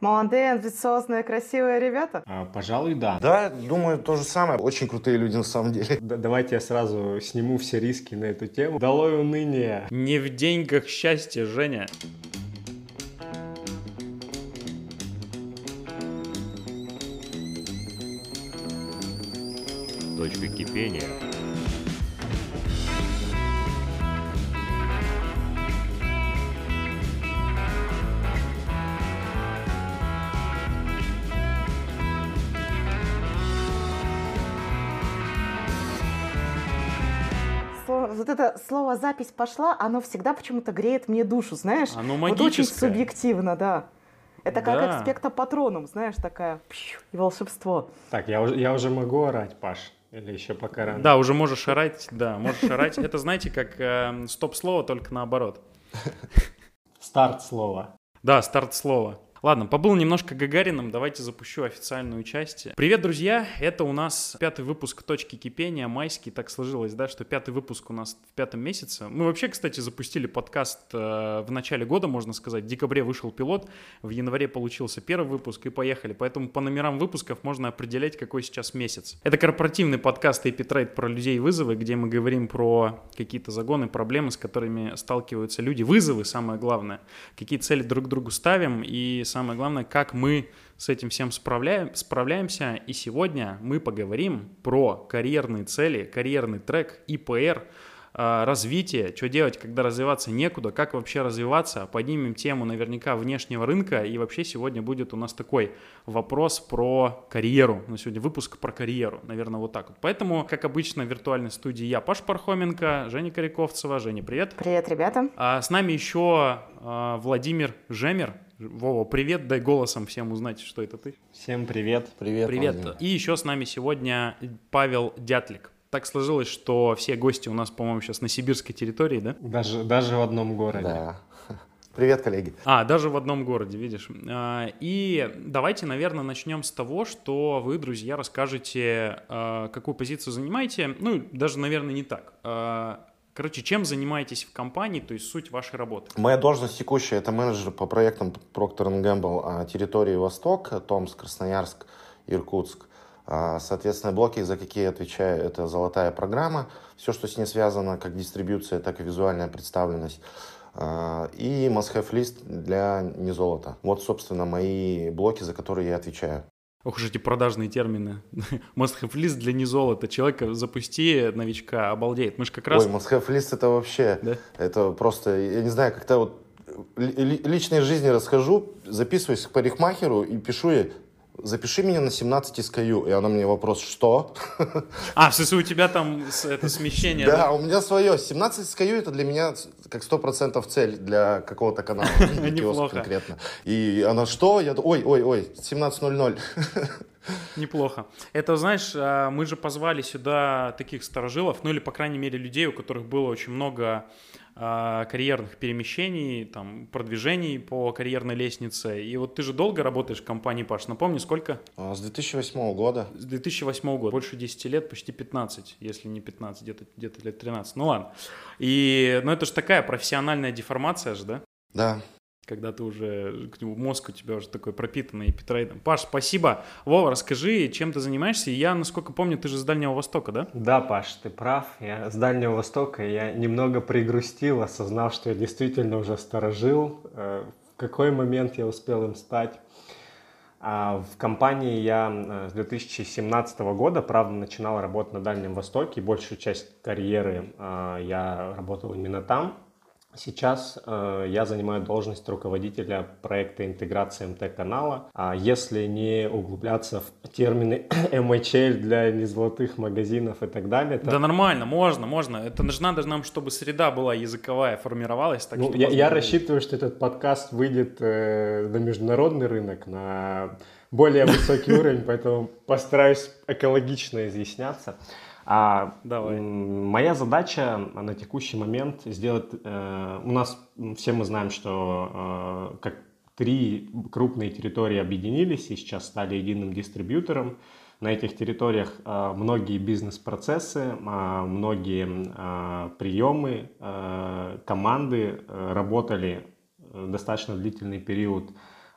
Молодые, амбициозные, красивые ребята? А, пожалуй, да. Да, думаю, то же самое. Очень крутые люди на самом деле. Да, давайте я сразу сниму все риски на эту тему. Долой уныние. Не в деньгах счастье, Женя. Точка кипения. Вот это слово «запись пошла», оно всегда почему-то греет мне душу, знаешь? Оно Вот очень магическое. субъективно, да. Это как Да. экспекта патроном, знаешь, такая и волшебство. Так, я уже, я уже могу орать, Паш? Или еще пока рано? Да, уже можешь орать, да, можешь орать. Это, знаете, как э, стоп-слово, только наоборот. Старт слова. Да, старт слова. Ладно, побыл немножко Гагарином, давайте запущу официальную часть. Привет, друзья! Это у нас пятый выпуск «Точки кипения», майский. Так сложилось, да, что пятый выпуск у нас в пятом месяце. Мы вообще, кстати, запустили подкаст э, в начале года, можно сказать. В декабре вышел пилот, в январе получился первый выпуск и поехали. Поэтому по номерам выпусков можно определять, какой сейчас месяц. Это корпоративный подкаст Эпитрейд про людей и вызовы, где мы говорим про какие-то загоны, проблемы, с которыми сталкиваются люди. Вызовы, самое главное. Какие цели друг другу ставим и самое главное, как мы с этим всем справляем, справляемся. И сегодня мы поговорим про карьерные цели, карьерный трек, ИПР, э, развитие, что делать, когда развиваться некуда, как вообще развиваться. Поднимем тему наверняка внешнего рынка. И вообще сегодня будет у нас такой вопрос про карьеру. На сегодня выпуск про карьеру, наверное, вот так вот. Поэтому, как обычно, в виртуальной студии я, Паш Пархоменко, Женя Коряковцева. Женя, привет. Привет, ребята. А с нами еще а, Владимир Жемер. Вова, привет, дай голосом всем узнать, что это ты. Всем привет. Привет, Привет. Владимир. И еще с нами сегодня Павел Дятлик. Так сложилось, что все гости у нас, по-моему, сейчас на сибирской территории, да? Даже, даже в одном городе. Да. Привет, коллеги. А, даже в одном городе, видишь. А, И давайте, наверное, начнем с того, что вы, друзья, расскажете, а, какую позицию занимаете. Ну, даже, наверное, не так. А, Короче, чем занимаетесь в компании, то есть суть вашей работы. Моя должность текущая – это менеджер по проектам Procter Gamble территории Восток, Томск, Красноярск, Иркутск. А, Соответственно, блоки, за какие я отвечаю, это золотая программа, все, что с ней связано, как дистрибьюция, так и визуальная представленность. А, И must-have лист для незолота. Вот, собственно, мои блоки, за которые я отвечаю. Ох уж эти продажные термины. Must have list для незолота. Человека запусти, новичка, обалдеет. Мы же как раз... Ой, must-have лист это вообще, Да? это просто, я не знаю, как-то вот ли- ли- личной жизни расскажу, записываюсь к парикмахеру и пишу ей, запиши меня на 17 SKU. И она мне вопрос, что? А, в смысле, у тебя там это смещение, Да, да? у меня свое. 17 SKU это для меня как 100% цель для какого-то канала. Неплохо. конкретно. И она, что? Я, ой, ой, ой, 17.00. Неплохо. Это, знаешь, а, мы же позвали сюда таких сторожилов, ну или, по крайней мере, людей, у которых было очень много карьерных перемещений, там, продвижений по карьерной лестнице. И вот ты же долго работаешь в компании, Паш, напомни, сколько? А, С 2008 года. С 2008 года, больше 10 лет, почти 15, если не 15, где-то где лет 13. Ну ладно. И, ну это же такая профессиональная деформация же, да? Да. Когда ты уже, нему- мозг у тебя уже такой пропитанный эпитрейдом. Паш, спасибо. Вова, расскажи, чем ты занимаешься. Я, насколько помню, ты же с Дальнего Востока, да? Да, Паш, ты прав. Я с Дальнего Востока, я немного пригрустил, осознав, что я действительно уже сторожил. Э, В какой момент я успел им стать? А В компании я э, с 2017 года, правда, начинал работать на Дальнем Востоке. Большую часть карьеры э, я работал именно там. Сейчас э, я занимаю должность руководителя проекта интеграции МТ-канала. А если не углубляться в термины MHL для незолотых магазинов и так далее, то Да нормально, можно, можно. Это же надо нам, чтобы среда была языковая, формировалась. Так Ну, я, я рассчитываю, что этот подкаст выйдет э, на международный рынок, на более высокий уровень, поэтому постараюсь экологично изъясняться. А, Давай. Моя задача на текущий момент сделать... э, у нас все мы знаем, что э, как три крупные территории объединились и сейчас стали единым дистрибьютором. На этих территориях э, многие бизнес-процессы, э, многие э, приемы, э, команды э, работали э, достаточно длительный период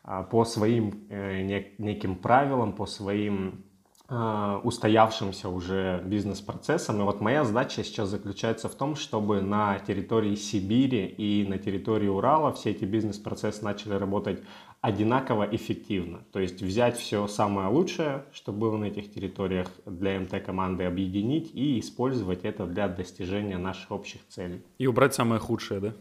а, по своим э, неким правилам, по своим устоявшимся уже бизнес-процессам. И вот моя задача сейчас заключается в том, чтобы на территории Сибири и на территории Урала все эти бизнес-процессы начали работать одинаково эффективно. То есть взять все самое лучшее, что было на этих территориях для МТ-команды, объединить и использовать это для достижения наших общих целей. И убрать самое худшее, да?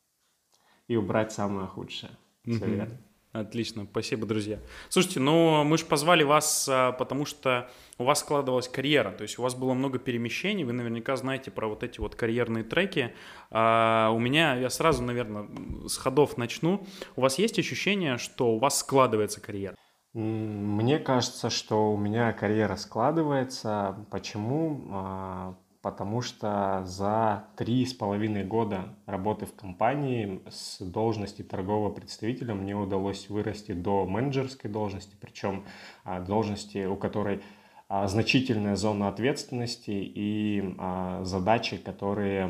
И убрать самое худшее. Все верно. Отлично, спасибо, друзья. Слушайте, ну мы же позвали вас, а, потому что у вас складывалась карьера, то есть у вас было много перемещений, вы наверняка знаете про вот эти вот карьерные треки. А у меня, я сразу, наверное, с ходов начну. У вас есть ощущение, что у вас складывается карьера? Мне кажется, что у меня карьера складывается. Почему? Потому что за три с половиной года работы в компании с должности торгового представителя мне удалось вырасти до менеджерской должности, причем а, должности, у которой а, значительная зона ответственности и а, задачи, которые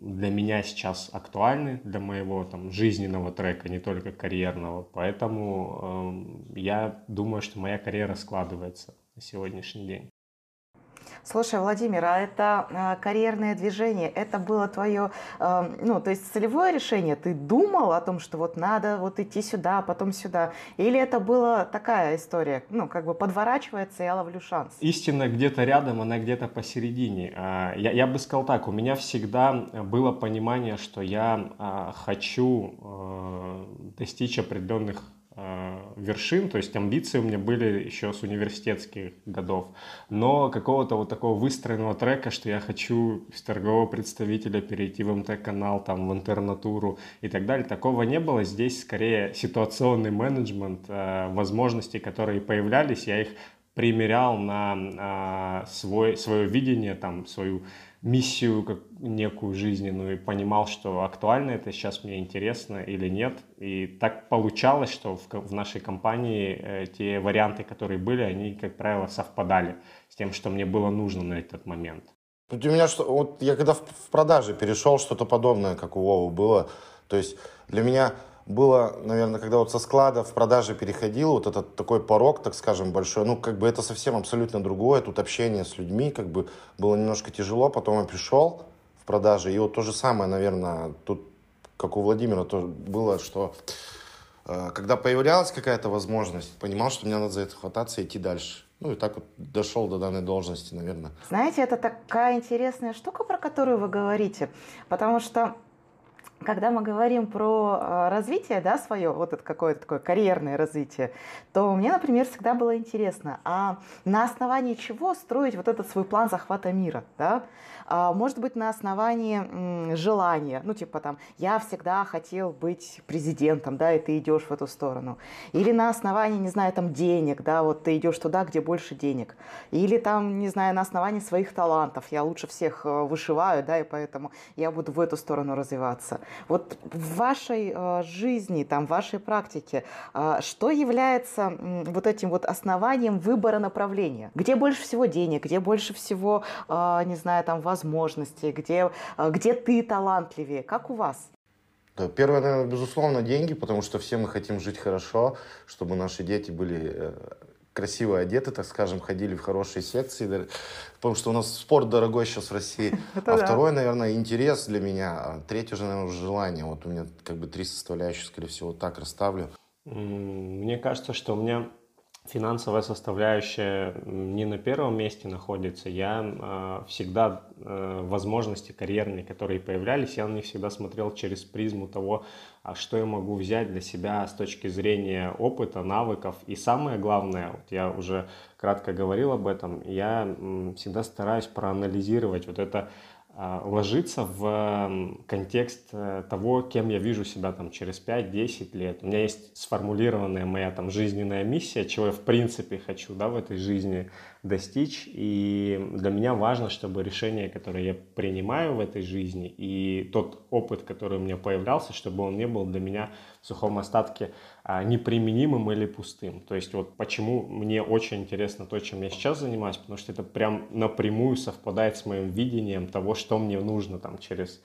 для меня сейчас актуальны, для моего там, жизненного трека, не только карьерного. Поэтому я думаю, что моя карьера складывается на сегодняшний день. Слушай, Владимир, а это э, карьерное движение, это было твое, э, ну, то есть целевое решение? Ты думал о том, что вот надо вот идти сюда, потом сюда? Или это была такая история, ну, как бы подворачивается, я ловлю шанс? Истина где-то рядом, она где-то посередине. А, я, я бы сказал так, у меня всегда было понимание, что я а, хочу достичь определенных вершин, то есть амбиции у меня были еще с университетских годов, но какого-то вот такого выстроенного трека, что я хочу с торгового представителя перейти в МТ-канал, там, в интернатуру и так далее, такого не было. Здесь скорее ситуационный менеджмент, э, возможности, которые появлялись, я их примерял на э, свой, свое видение, там, свою миссию как некую жизненную и понимал, что актуально это сейчас мне интересно или нет. И так получалось, что в, в нашей компании э, те варианты, которые были, они, как правило, совпадали с тем, что мне было нужно на этот момент. У меня что, вот я когда в, в продаже перешел, что-то подобное, как у Вовы было. То есть для меня было, наверное, когда вот со склада в продаже переходил, вот этот такой порог, так скажем, большой, ну, как бы это совсем абсолютно другое, тут общение с людьми, как бы было немножко тяжело, потом я пришел в продаже, и вот то же самое, наверное, тут, как у Владимира, то было, что э, когда появлялась какая-то возможность, понимал, что мне надо за это хвататься и идти дальше. Ну и так вот дошел до данной должности, наверное. Знаете, это такая интересная штука, про которую вы говорите, потому что когда мы говорим про э, развитие, да, свое, вот это какое-то такое карьерное развитие, то мне, например, всегда было интересно, а на основании чего строить вот этот свой план захвата мира, да? А, может быть, на основании желания, ну, типа там, я всегда хотел быть президентом, да, и ты идешь в эту сторону. Или на основании, не знаю, там, денег, да, вот ты идешь туда, где больше денег. Или там, не знаю, на основании своих талантов, я лучше всех э, вышиваю, да, и поэтому я буду в эту сторону развиваться. Вот в вашей э, жизни, там, в вашей практике, э, что является вот этим вот основанием выбора направления? Где больше всего денег, где больше всего, э, не знаю, там, возможностей, где, где ты талантливее? Как у вас? Да, первое, наверное, безусловно, деньги, потому что все мы хотим жить хорошо, чтобы наши дети были красиво одеты, так скажем, ходили в хорошие секции, потому что у нас спорт дорогой сейчас в России. А второй, наверное, интерес для меня, а третий уже, наверное, желание. Вот у меня как бы три составляющие, скорее всего, так расставлю. Мне кажется, что у меня финансовая составляющая не на первом месте находится. Я э, всегда э, возможности карьерные, которые появлялись, я на них всегда смотрел через призму того, а что я могу взять для себя с точки зрения опыта, навыков. И самое главное, вот я уже кратко говорил об этом, я м, всегда стараюсь проанализировать вот это ложится в контекст э, того, кем я вижу себя там через 5-10 лет. У меня есть сформулированная моя там жизненная миссия, чего я в принципе хочу да, в этой жизни достичь. И для меня важно, чтобы решение, которое я принимаю в этой жизни, и тот опыт, который у меня появлялся, чтобы он не был для меня в сухом остатке а, неприменимым или пустым. То есть вот почему мне очень интересно то, чем я сейчас занимаюсь, потому что это прям напрямую совпадает с моим видением того, что мне нужно там через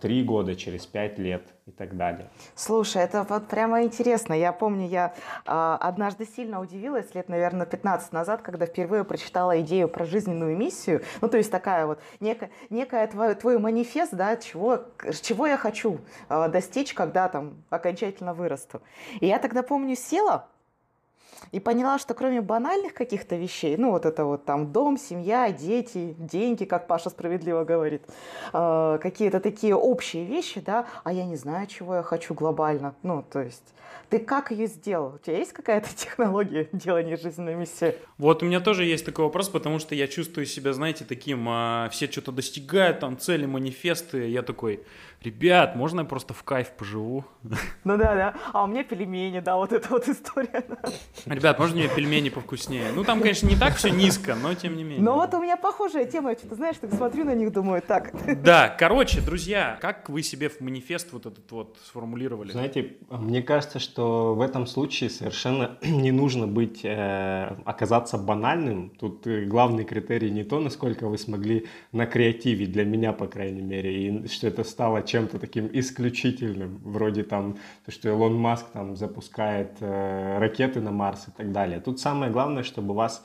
три года, через пять лет и так далее. Слушай, это вот прямо интересно. Я помню, я э, однажды сильно удивилась, лет, наверное, 15 назад, когда впервые прочитала идею про жизненную миссию. Ну, то есть такая вот некая, некая твой, твой манифест, да, чего, чего я хочу э, достичь, когда там окончательно вырасту. И я тогда, помню, села и поняла, что кроме банальных каких-то вещей, ну вот это вот там дом, семья, дети, деньги, как Паша справедливо говорит, э, какие-то такие общие вещи, да, а я не знаю, чего я хочу глобально. Ну, то есть ты как ее сделал? У тебя есть какая-то технология делания жизненной миссии? Вот у меня тоже есть такой вопрос, потому что я чувствую себя, знаете, таким, а, все что-то достигают, там цели, манифесты. Я такой, ребят, можно я просто в кайф поживу? Ну да, да. А у меня пельмени, да, вот эта вот история. Ребят, можно мне пельмени повкуснее? Ну там, конечно, не так все низко, но тем не менее. Ну вот у меня похожая тема, я что-то, знаешь, так смотрю на них, думаю, так. Да, короче, друзья, как вы себе в манифест вот этот вот сформулировали? Знаете, мне кажется, что в этом случае совершенно не нужно быть, э, оказаться банальным. Тут э, главный критерий не то, насколько вы смогли накреативить, для меня, по крайней мере, и что это стало чем-то таким исключительным, вроде там, то, что Илон Маск там запускает э, ракеты на Марс и так далее. Тут самое главное, чтобы у вас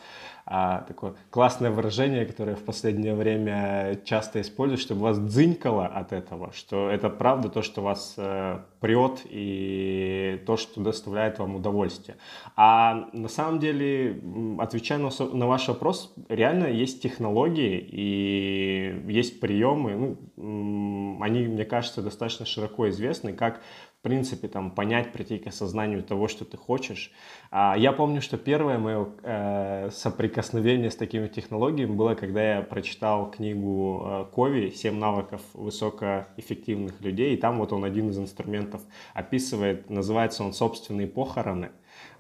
а, такое классное выражение, которое в последнее время часто используют, чтобы вас дзынькало от этого, что это правда то, что вас э, прет и то, что доставляет вам удовольствие. А на самом деле, отвечая на, на ваш вопрос, реально есть технологии и есть приемы, ну, они, мне кажется, достаточно широко известны, как в принципе, там, понять, прийти к осознанию того, что ты хочешь. А я помню, что первое мое э, соприкосновение с такими технологиями было, когда я прочитал книгу э, Кови «Семь навыков высокоэффективных людей», и там вот он один из инструментов описывает, называется он «Собственные похороны».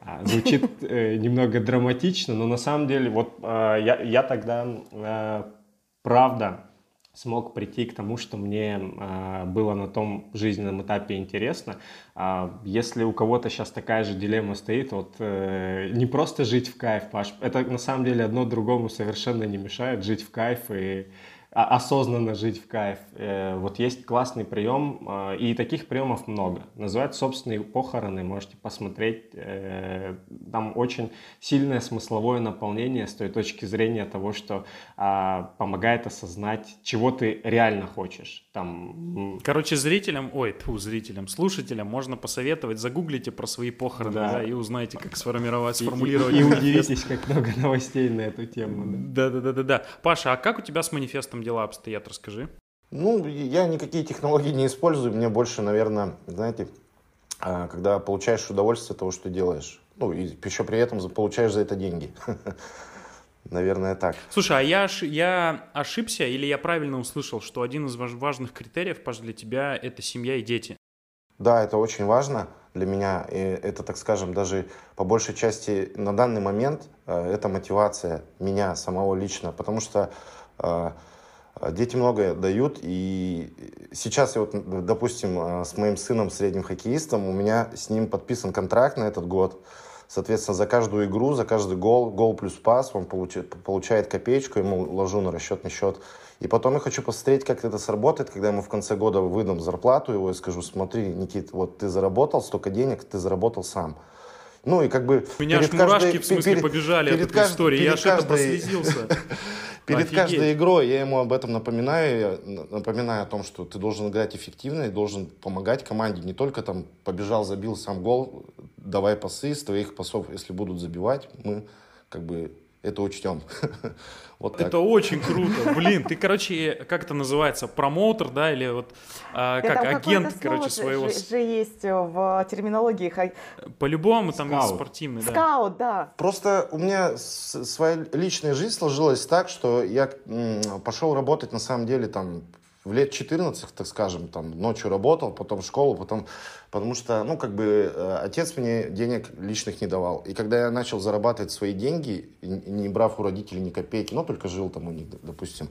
А, звучит э, немного драматично, но на самом деле вот э, я, я тогда э, правда смог прийти к тому, что мне э, было на том жизненном этапе интересно. А если у кого-то сейчас такая же дилемма стоит, вот э, не просто жить в кайф, Паш, это на самом деле одно другому совершенно не мешает жить в кайф и осознанно жить в кайф. Э, вот есть классный прием, э, и таких приемов много. Называется собственные похороны, можете посмотреть. Э, там очень сильное смысловое наполнение с той точки зрения того, что а, помогает осознать, чего ты реально хочешь. Там... Короче, зрителям, ой, тьфу, зрителям, слушателям можно посоветовать, загуглите про свои похороны да. Да, и узнаете, как сформировать, сформулировать. И, и, и удивитесь, как много новостей на эту тему. Да-да-да-да. Паша, а как у тебя с манифестом там дела обстоят, расскажи. Ну, я никакие технологии не использую. Мне больше, наверное, знаете, а, когда получаешь удовольствие от того, что делаешь. Ну, и еще при этом получаешь за это деньги. Наверное, так. Слушай, а я, я ошибся или я правильно услышал, что один из важных критериев, Паш, для тебя – это семья и дети? Да, это очень важно для меня. И это, так скажем, даже по большей части на данный момент э, это мотивация меня самого лично, потому что а, дети многое дают, и сейчас я вот, допустим, а, с моим сыном, средним хоккеистом, у меня с ним подписан контракт на этот год. Соответственно, за каждую игру, за каждый гол, гол плюс пас, он получает, получает копеечку, ему ложу на расчетный счет. И потом я хочу посмотреть, как это сработает, когда ему в конце года выдам зарплату его и скажу, смотри, Никит, вот ты заработал столько денег, ты заработал сам. Ну и как бы... У меня аж мурашки в смысле перед, побежали перед от этой истории, я аж это прослезился. Перед Офигеть. каждой игрой я ему об этом напоминаю, напоминаю о том, что ты должен играть эффективно и должен помогать команде. Не только там побежал, забил сам гол, давай пасы, с твоих пасов, если будут забивать, мы как бы это учтем. вот так. Это очень круто. Блин, ты, короче, как это называется, промоутер, да, или вот а, как агент, короче, своего... Же, же есть в терминологии. По-любому там Скаут. спортивный, да. Скаут, да. Просто у меня своя личная жизнь сложилась так, что я пошел работать, на самом деле, там, в лет 14, так скажем, там, ночью работал, потом в школу, потом Потому что, ну, как бы, э, отец мне денег личных не давал. И когда я начал зарабатывать свои деньги, не брав у родителей ни копейки, но только жил там у них, допустим,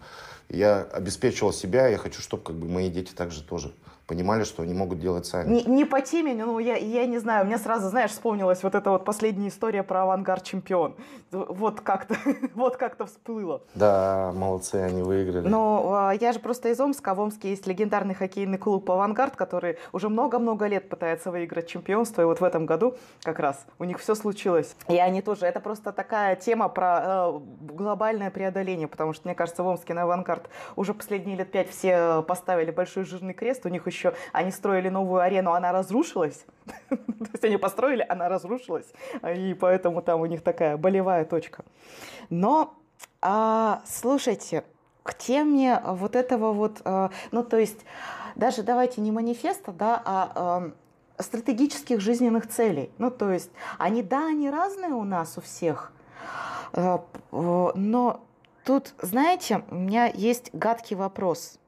я обеспечивал себя, я хочу, чтобы, как бы, мои дети также тоже понимали, что они могут делать сами. Не, не по теме, ну я, я не знаю, мне сразу, знаешь, вспомнилась вот эта вот последняя история про авангард чемпион. Вот как-то, вот как-то всплыло. Да, молодцы, они выиграли. Но а, я же просто из Омска, в Омске есть легендарный хоккейный клуб «Авангард», который уже много-много лет пытается выиграть чемпионство, и вот в этом году как раз у них все случилось. И они тоже, это просто такая тема про э, глобальное преодоление, потому что, мне кажется, в Омске на «Авангард» уже последние лет пять все поставили большой жирный крест, у них еще еще они строили новую арену, она разрушилась. То есть они построили, она разрушилась. И поэтому там у них такая болевая точка. Но а, слушайте, к теме вот этого вот, а, ну то есть даже давайте не манифеста, да, а, а стратегических жизненных целей. Ну то есть они, да, они разные у нас у всех, а, но тут, знаете, у меня есть гадкий вопрос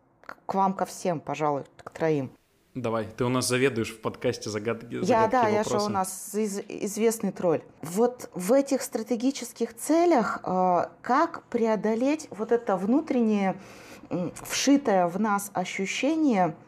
к вам ко всем, пожалуй, к троим. Давай, ты у нас заведуешь в подкасте загадки, загадки Я, да, вопросы. я же у нас из, известный тролль. Вот в этих стратегических целях э, как преодолеть вот это внутреннее, э, вшитое в нас ощущение –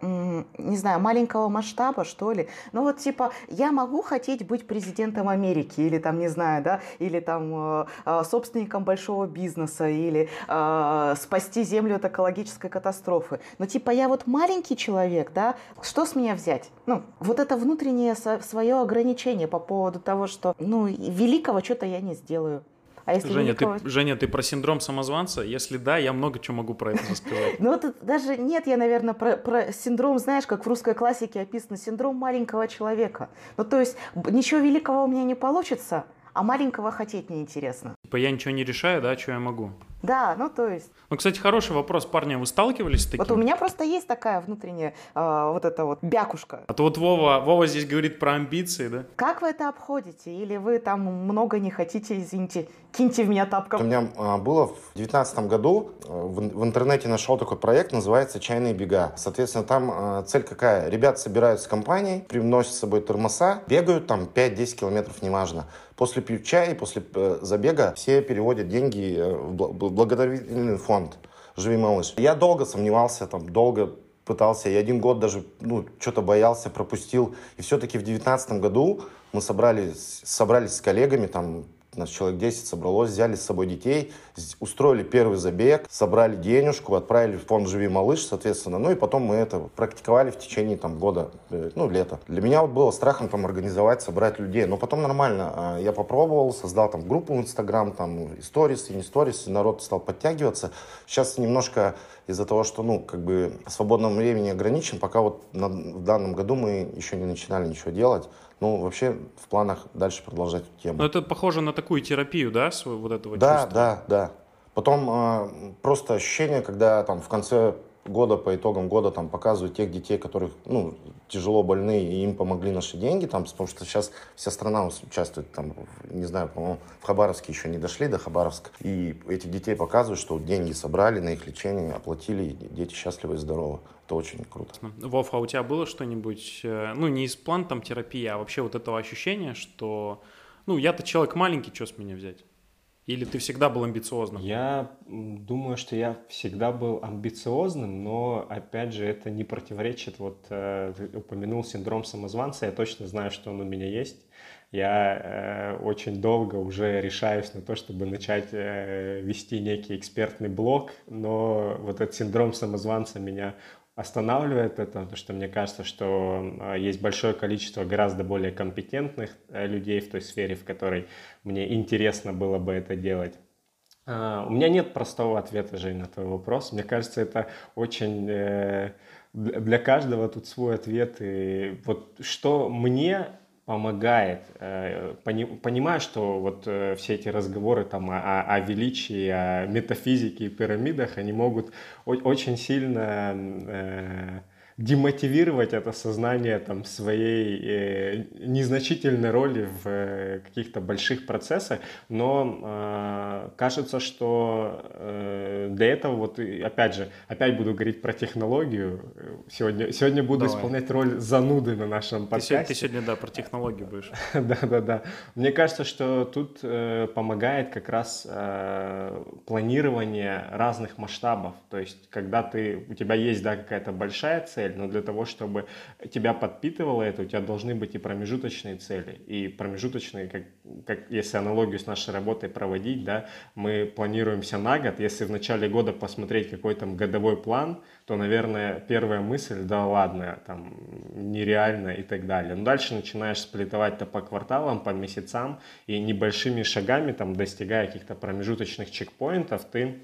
не знаю, маленького масштаба, что ли. Ну вот типа, я могу хотеть быть президентом Америки, или там, не знаю, да, или там э, э, собственником большого бизнеса, или э, спасти Землю от экологической катастрофы. Но типа, я вот маленький человек, да, что с меня взять? Ну, вот это внутреннее свое ограничение по поводу того, что, ну, великого что-то я не сделаю. А если Женя, великого... ты, Женя, ты про синдром самозванца? Если да, я много чего могу про это рассказать. Ну, вот даже нет, я, наверное, про, про синдром, знаешь, как в русской классике описано, синдром маленького человека. Ну, то есть ничего великого у меня не получится, а маленького хотеть неинтересно. Типа я ничего не решаю, да, что я могу? Да, ну то есть. Ну, кстати, хороший вопрос, парни, а вы сталкивались с таким? Вот у меня просто есть такая внутренняя э, вот эта вот бякушка. А то вот Вова, Вова здесь говорит про амбиции, да? Как вы это обходите? Или вы там много не хотите, извините, киньте в меня тапком? У меня а, было в девятнадцатом году, э, в, в интернете нашел такой проект, называется «Чайные бега». Соответственно, там а, цель какая? Ребята собираются с компанией, приносят с собой термоса, бегают там 5-10 километров, неважно. После пьют чая, после э, забега все переводят деньги э, в благотворительный фонд «Живи, малыш». Я долго сомневался, там, долго пытался, я один год даже, ну, что-то боялся, пропустил. И все-таки в девятнадцатом году мы собрались, собрались с коллегами, там, нас человек 10 собралось, взяли с собой детей, устроили первый забег, собрали денежку, отправили в фонд «Живи, малыш», соответственно. Ну и потом мы это практиковали в течение там года, э, ну, лета. Для меня вот было страхом там организовать, собрать людей, но потом нормально. А, я попробовал, создал там группу в Инстаграм, там, сторис и не сторис, и народ стал подтягиваться. Сейчас немножко из-за того, что, ну, как бы свободного времени ограничен, пока вот на, в данном году мы еще не начинали ничего делать. Ну, вообще в планах дальше продолжать эту тему. Но это похоже на такую терапию, да, вот этого да, чувства? Да, да, да. Потом э, просто ощущение, когда там в конце года, по итогам года там показывают тех детей, которых, ну, тяжело больные, и им помогли наши деньги, там, потому что сейчас вся страна участвует, там, не знаю, по-моему, в Хабаровске еще не дошли до Хабаровска, и этих детей показывают, что деньги собрали на их лечение, оплатили, и дети счастливы и здоровы. Это очень круто. Вов, а у тебя было что-нибудь, э, ну, не из план там терапии, а вообще вот этого ощущения, что, ну, я-то человек маленький, что с меня взять? Или ты всегда был амбициозным? Я думаю, что я всегда был амбициозным, но, опять же, это не противоречит. Вот э, ты упомянул синдром самозванца, я точно знаю, что он у меня есть. Я э, очень долго уже решаюсь на то, чтобы начать э, вести некий экспертный блог, но вот этот синдром самозванца меня останавливает это, потому что мне кажется, что а, есть большое количество гораздо более компетентных э, людей в той сфере, в которой мне интересно было бы это делать. А, у меня нет простого ответа, Жень, на твой вопрос. Мне кажется, это очень... Э, для каждого тут свой ответ. И вот что мне помогает, э, понимая, что вот э, все эти разговоры там о, о величии, о метафизике и пирамидах, они могут очень сильно э, демотивировать это сознание там своей э, незначительной роли в э, каких-то больших процессах, но э, кажется, что э, для этого вот опять же опять буду говорить про технологию. Сегодня сегодня буду Давай. исполнять роль зануды на нашем подкасте. Ты, ты сегодня да про технологию будешь. да, да, да. Мне кажется, что тут э, помогает как раз э, планирование разных масштабов. То есть когда ты у тебя есть да какая-то большая цель цель, но для того, чтобы тебя подпитывало это, у тебя должны быть и промежуточные цели. И промежуточные, как, как если аналогию с нашей работой проводить, да, мы планируемся на год. Если в начале года посмотреть какой там годовой план, то, наверное, первая мысль, да ладно, там, нереально и так далее. Но дальше начинаешь сплетовать-то по кварталам, по месяцам, и небольшими шагами, там, достигая каких-то промежуточных чекпоинтов, ты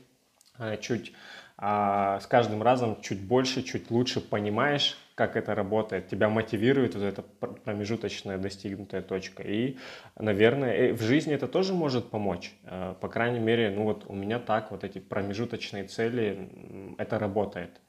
э, чуть а с каждым разом чуть больше, чуть лучше понимаешь, как это работает, тебя мотивирует вот эта промежуточная достигнутая точка. И, наверное, в жизни это тоже может помочь. А, по крайней мере, ну вот у меня так, вот эти промежуточные цели, это работает.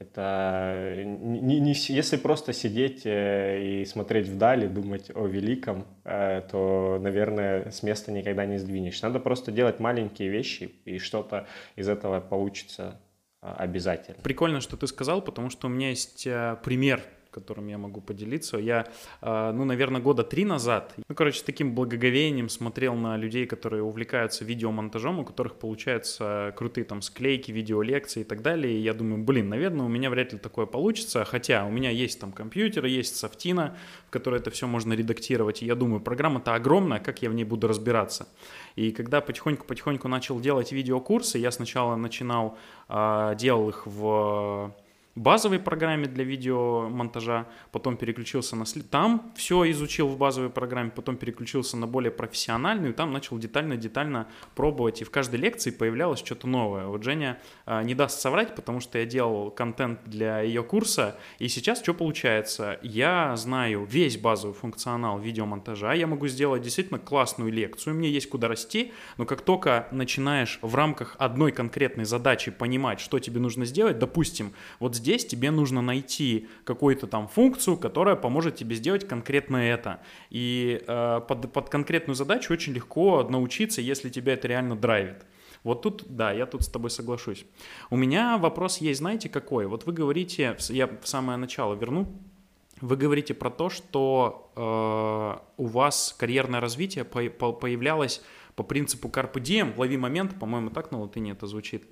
Это не, не, если просто сидеть э, и смотреть вдали, думать о великом, э, то, наверное, с места никогда не сдвинешь. Надо просто делать маленькие вещи, и что-то из этого получится а, обязательно. Прикольно, что ты сказал, потому что у меня есть э, пример которым я могу поделиться. Я, а, ну, наверное, года три назад, ну, короче, с таким благоговением смотрел на людей, которые увлекаются видеомонтажом, у которых получаются крутые там склейки, видеолекции и так далее. И я думаю, блин, наверное, у меня вряд ли такое получится, хотя у меня есть там компьютер, есть софтина, в которой это все можно редактировать. И я думаю, программа-то огромная, как я в ней буду разбираться? И когда потихоньку-потихоньку начал делать видеокурсы, я сначала начинал, а, делал их в базовой программе для видеомонтажа, потом переключился на... Там все изучил в базовой программе, потом переключился на более профессиональную, там начал детально-детально пробовать, и в каждой лекции появлялось что-то новое. Вот Женя э, не даст соврать, потому что я делал контент для ее курса, и сейчас что получается? Я знаю весь базовый функционал видеомонтажа, я могу сделать действительно классную лекцию, мне есть куда расти, но как только начинаешь в рамках одной конкретной задачи понимать, что тебе нужно сделать, допустим, вот здесь здесь тебе нужно найти какую-то там функцию, которая поможет тебе сделать конкретно это. И э, под, под конкретную задачу очень легко научиться, если тебя это реально драйвит. Вот тут, да, я тут с тобой соглашусь. У меня вопрос есть, знаете, какой? Вот вы говорите, я в самое начало верну, вы говорите про то, что э, у вас карьерное развитие по, по, появлялось по принципу Carpe Diem, лови момент, по-моему, так на латыни это звучит.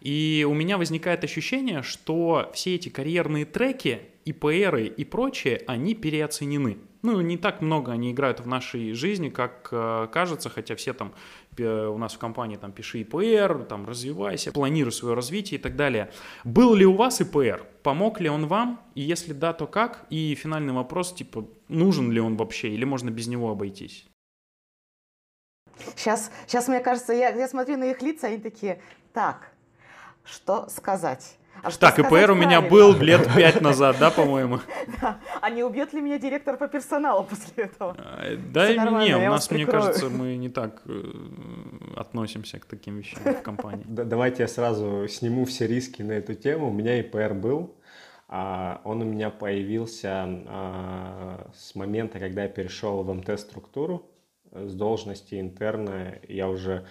И у меня возникает ощущение, что все эти карьерные треки, ИПРы и прочее, они переоценены. Ну, не так много они играют в нашей жизни, как э, кажется, хотя все там у нас в компании там пиши ИПР, там развивайся, планируй свое развитие и так далее. Был ли у вас ИПР? Помог ли он вам? И если да, то как? И финальный вопрос, типа, нужен ли он вообще или можно без него обойтись? Сейчас, сейчас мне кажется, я, я смотрю на их лица, они такие, так, что сказать? А что так, ИПР у меня был лет пять назад, да, по-моему? Да. А не убьет ли меня директор по персоналу после этого? А, да, не, у нас, мне кажется, мы не так э, относимся к таким вещам в компании. Давайте я сразу сниму все риски на эту тему. У меня ИПР был. А он у меня появился а, с момента, когда я перешел в МТ-структуру с должности интерна. Я уже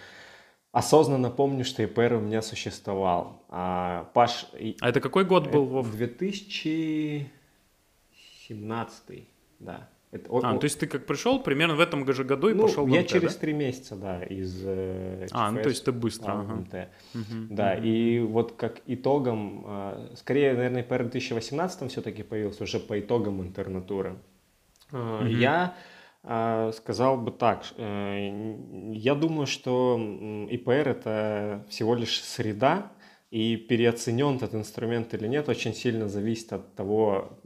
осознанно помню, что ИПР у меня существовал. А, Паш... А это какой год был, Вов? 2017, да. Это, а, он, то есть ты как пришел примерно в этом же году и ну, пошел в Я МТ, через три да? месяца, да, из э, А, ну то есть ты быстро. ага. МТ. Угу, да, угу. и вот как итогом, э, скорее, наверное, ИПР в 2018 все-таки появился уже по итогам интернатуры. Э, угу. Я а, сказал бы так, э, я думаю, что ИПР это всего лишь среда, и переоценен этот инструмент или нет, очень сильно зависит от того,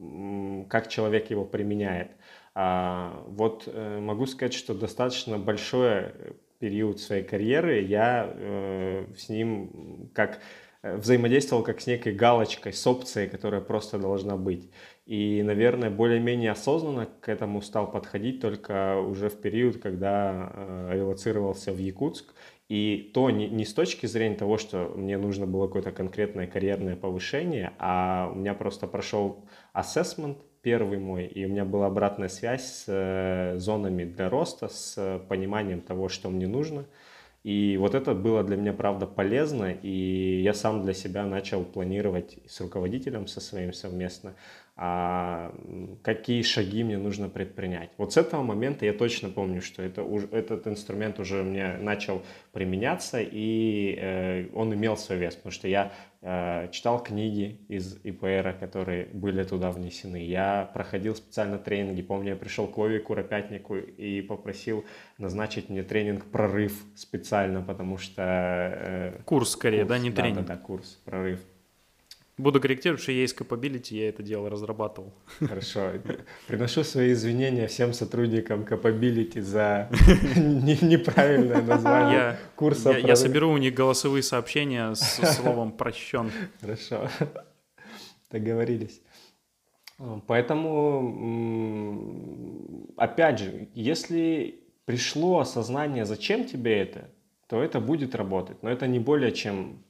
как человек его применяет. А, вот э, могу сказать, что достаточно большой период своей карьеры я э, с ним как взаимодействовал как с некой галочкой, с опцией, которая просто должна быть. И, наверное, более-менее осознанно к этому стал подходить только уже в период, когда э, релацировался в Якутск. И то не, не с точки зрения того, что мне нужно было какое-то конкретное карьерное повышение, а у меня просто прошел ассессмент первый мой, и у меня была обратная связь с э, зонами для роста, с пониманием того, что мне нужно. И вот это было для меня, правда, полезно, и я сам для себя начал планировать с руководителем со своим совместно, какие шаги мне нужно предпринять. Вот с этого момента я точно помню, что это, этот инструмент уже меня начал применяться, и э, он имел свой вес, потому что я э, читал книги из ИПР, которые были туда внесены. Я проходил специально тренинги. Помню, я пришел к Вове Куропятнику и попросил назначить мне тренинг «Прорыв» специально, потому что... Э, курс скорее, курс, да, не тренинг? Да, да, курс «Прорыв». Буду корректировать, что я из Capability, я это дело разрабатывал. Хорошо. Приношу свои извинения всем сотрудникам Capability за неправильное название курса. Я, соберу у них голосовые сообщения с словом «прощен». Хорошо. Договорились. Поэтому, опять же, если пришло осознание, зачем тебе это, то это будет работать. Но это не более чем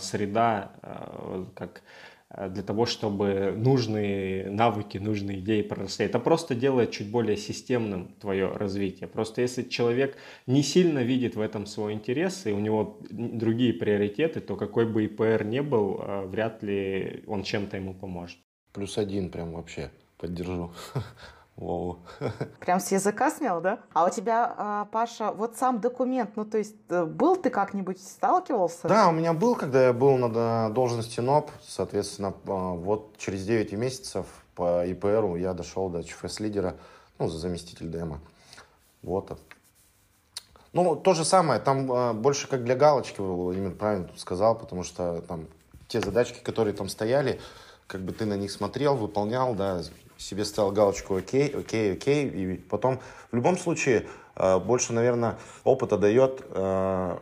среда а, как а, для того, чтобы нужные навыки, нужные идеи проросли. Это просто делает чуть более системным твое развитие. Просто если человек не сильно видит в этом свой интерес, и у него другие приоритеты, то какой бы ИПР не был, вряд ли он чем-то ему поможет. Плюс один прям вообще поддержу. Вау. Прям с языка снял, да? А у тебя, а, Паша, вот сам документ, ну то есть э, был ты как-нибудь сталкивался? Да, у меня был, когда я был на должности НОП, соответственно, а, вот через 9 месяцев по ИПРу я дошел до ЧФС-лидера, ну, за заместитель ДМа. Вот. Ну, то же самое, там а, больше как для галочки, Владимир правильно тут сказал, потому что там те задачки, которые там стояли, как бы ты на них смотрел, выполнял, да, себе ставил галочку окей, окей, окей, и потом в любом случае э, больше, наверное, опыта дает э,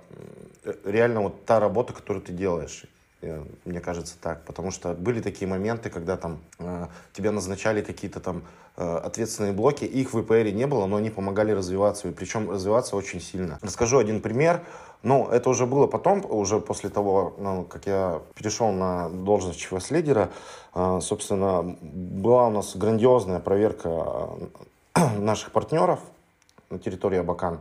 реально вот та работа, которую ты делаешь. Мне кажется так, потому что были такие моменты, когда там э, тебя назначали какие-то там э, ответственные блоки, их в ИПР не было, но они помогали развиваться, и причем развиваться очень сильно. Расскажу один пример. Ну, это уже было потом, уже после того, ну, как я перешел на должность ЧВС-лидера, э, собственно, была у нас грандиозная проверка э, наших партнеров на территории Абакан.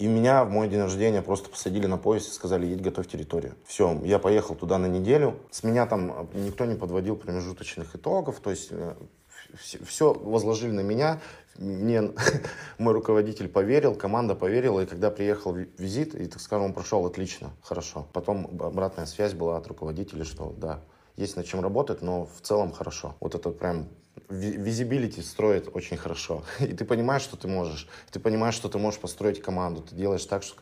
И меня в мой день рождения просто посадили на поезд и сказали, едь, готовь территорию. Все, я поехал туда на неделю. С меня там никто не подводил промежуточных итогов. То есть э, все возложили на меня. Мне мой руководитель поверил, команда поверила. И когда приехал визит, и, так скажем, он прошел отлично, хорошо. Потом обратная связь была от руководителя, что да, есть над чем работать, но в целом хорошо. Вот это прям визибилити строит очень хорошо. И ты понимаешь, что ты можешь. Ты понимаешь, что ты можешь построить команду. Ты делаешь так, что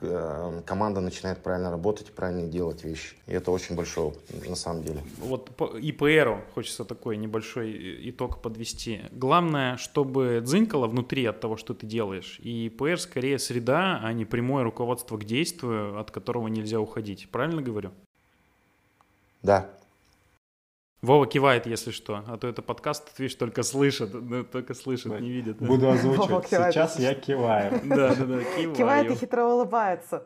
э, команда начинает правильно работать правильно делать вещи. И это очень большой опыт, на самом деле. Вот по ИПРу хочется такой небольшой итог подвести. Главное, чтобы дзынькало внутри от того, что ты делаешь. И ИПР скорее среда, а не прямое руководство к действию, от которого нельзя уходить. Правильно говорю? Да, Вова кивает, если что, а то это подкаст, ты видишь, только слышит, ну, только слышит, да. не видит. Буду озвучивать. Сейчас я киваю. Да, да, да, киваю. Кивает и хитро улыбается.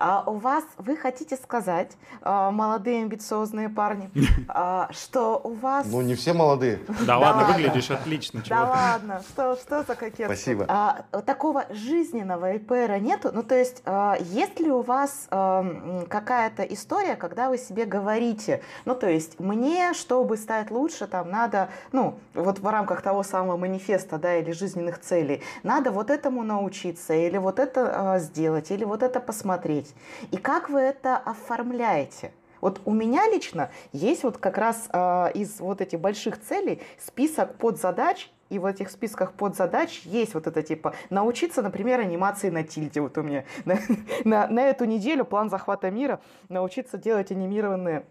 А у вас, вы хотите сказать, а, молодые амбициозные парни, а, что у вас... Ну, не все молодые. Да ладно, выглядишь отлично. Да ладно, что, что за кокетство? Спасибо. А, такого жизненного ИПРа нету? Ну, то есть, есть ли у вас какая-то история, когда вы себе говорите, ну, то есть, мне, чтобы стать лучше, там, надо, ну, вот в рамках того самого манифеста, да, или жизненных целей, надо вот этому научиться, или вот это сделать, или вот это посмотреть есть. И как вы это оформляете? Вот у меня лично есть вот как раз э, из вот этих больших целей список подзадач, и в этих списках подзадач есть вот это типа научиться, например, анимации на тильде. Вот у меня на, на, на эту неделю план захвата мира научиться делать анимированные,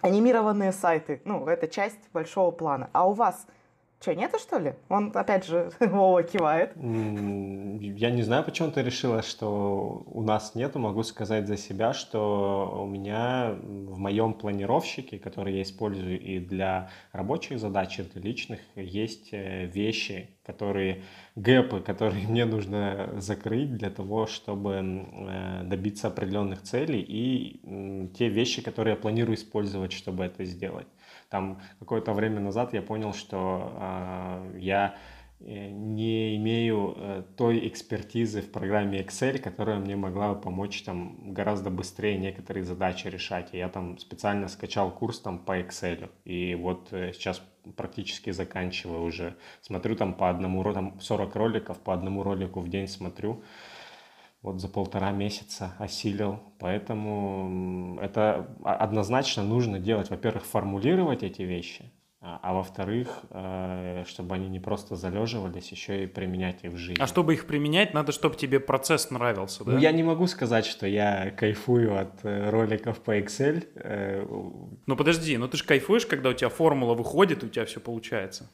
анимированные сайты. Ну, это часть большого плана. А у вас Что, нету, что ли? Он, опять же, Вова кивает. Я не знаю, почему ты решила, что у нас нету. Могу сказать за себя, что у меня в моем планировщике, который я использую и для рабочих задач, и для личных, есть э, вещи, которые, гэпы, которые мне нужно закрыть для того, чтобы э, добиться определенных целей, и те вещи, которые я планирую использовать, чтобы это сделать. Там какое-то время назад я понял, что э, я не имею э, той экспертизы в программе Excel, которая мне могла помочь там гораздо быстрее некоторые задачи решать. И я там специально скачал курс там по Excel. И вот э, сейчас практически заканчиваю уже. Смотрю там по одному, там 40 роликов, по одному ролику в день смотрю вот за полтора месяца осилил. Поэтому это однозначно нужно делать. Во-первых, формулировать эти вещи, а, а во-вторых, э, чтобы они не просто залеживались, еще и применять их в жизни. А чтобы их применять, надо, чтобы тебе процесс нравился, да? Ну, я не могу сказать, что я кайфую от э, роликов по Excel. Э, ну, подожди, ну ты же кайфуешь, когда у тебя формула выходит, и у тебя все получается.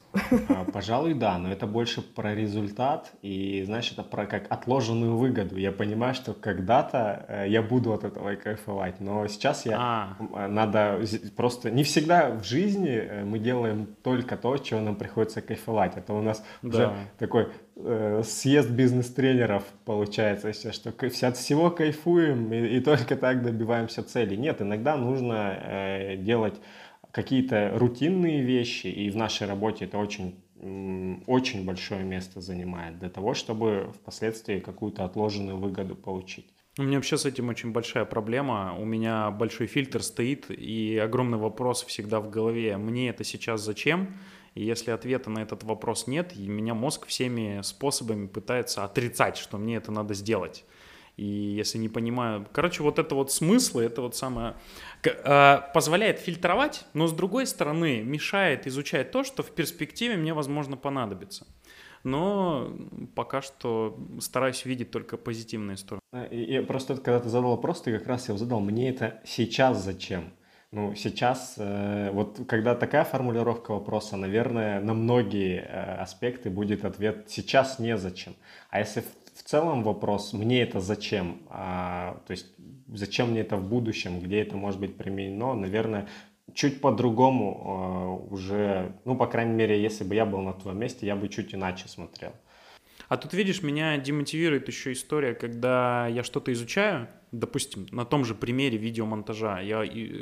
А, пожалуй, да, но это больше про результат, и, знаешь, это про как отложенную выгоду. Я понимаю, что когда-то я буду от этого кайфовать, но сейчас я... А. Надо просто... Не всегда в жизни мы делаем делаем только то, чего нам приходится кайфовать. Это у нас да. уже такой э, съезд бизнес-тренеров получается, что от всего кайфуем и, и только так добиваемся цели. Нет, иногда нужно э, делать какие-то рутинные вещи, и в нашей работе это очень очень большое место занимает для того, чтобы впоследствии какую-то отложенную выгоду получить. У меня вообще с этим очень большая проблема. У меня большой фильтр стоит, и огромный вопрос всегда в голове. Мне это сейчас зачем? И если ответа на этот вопрос нет, и меня мозг всеми способами пытается отрицать, что мне это надо сделать. И если не понимаю... Короче, вот это вот смысл, это вот самое... А, позволяет фильтровать, но с другой стороны мешает изучать то, что в перспективе мне, возможно, понадобится но пока что стараюсь видеть только позитивные стороны. Я просто, когда ты задал вопрос, ты как раз его задал, мне это сейчас зачем? Ну, сейчас, э, вот когда такая формулировка вопроса, наверное, на многие э, аспекты будет ответ «сейчас незачем». А если в, в целом вопрос «мне это зачем?», а, то есть зачем мне это в будущем, где это может быть применено, наверное, чуть по-другому э, уже, ну, по крайней мере, если бы я был на твоем месте, я бы чуть иначе смотрел. А тут, видишь, меня демотивирует еще история, когда я что-то изучаю, допустим, на том же примере видеомонтажа, я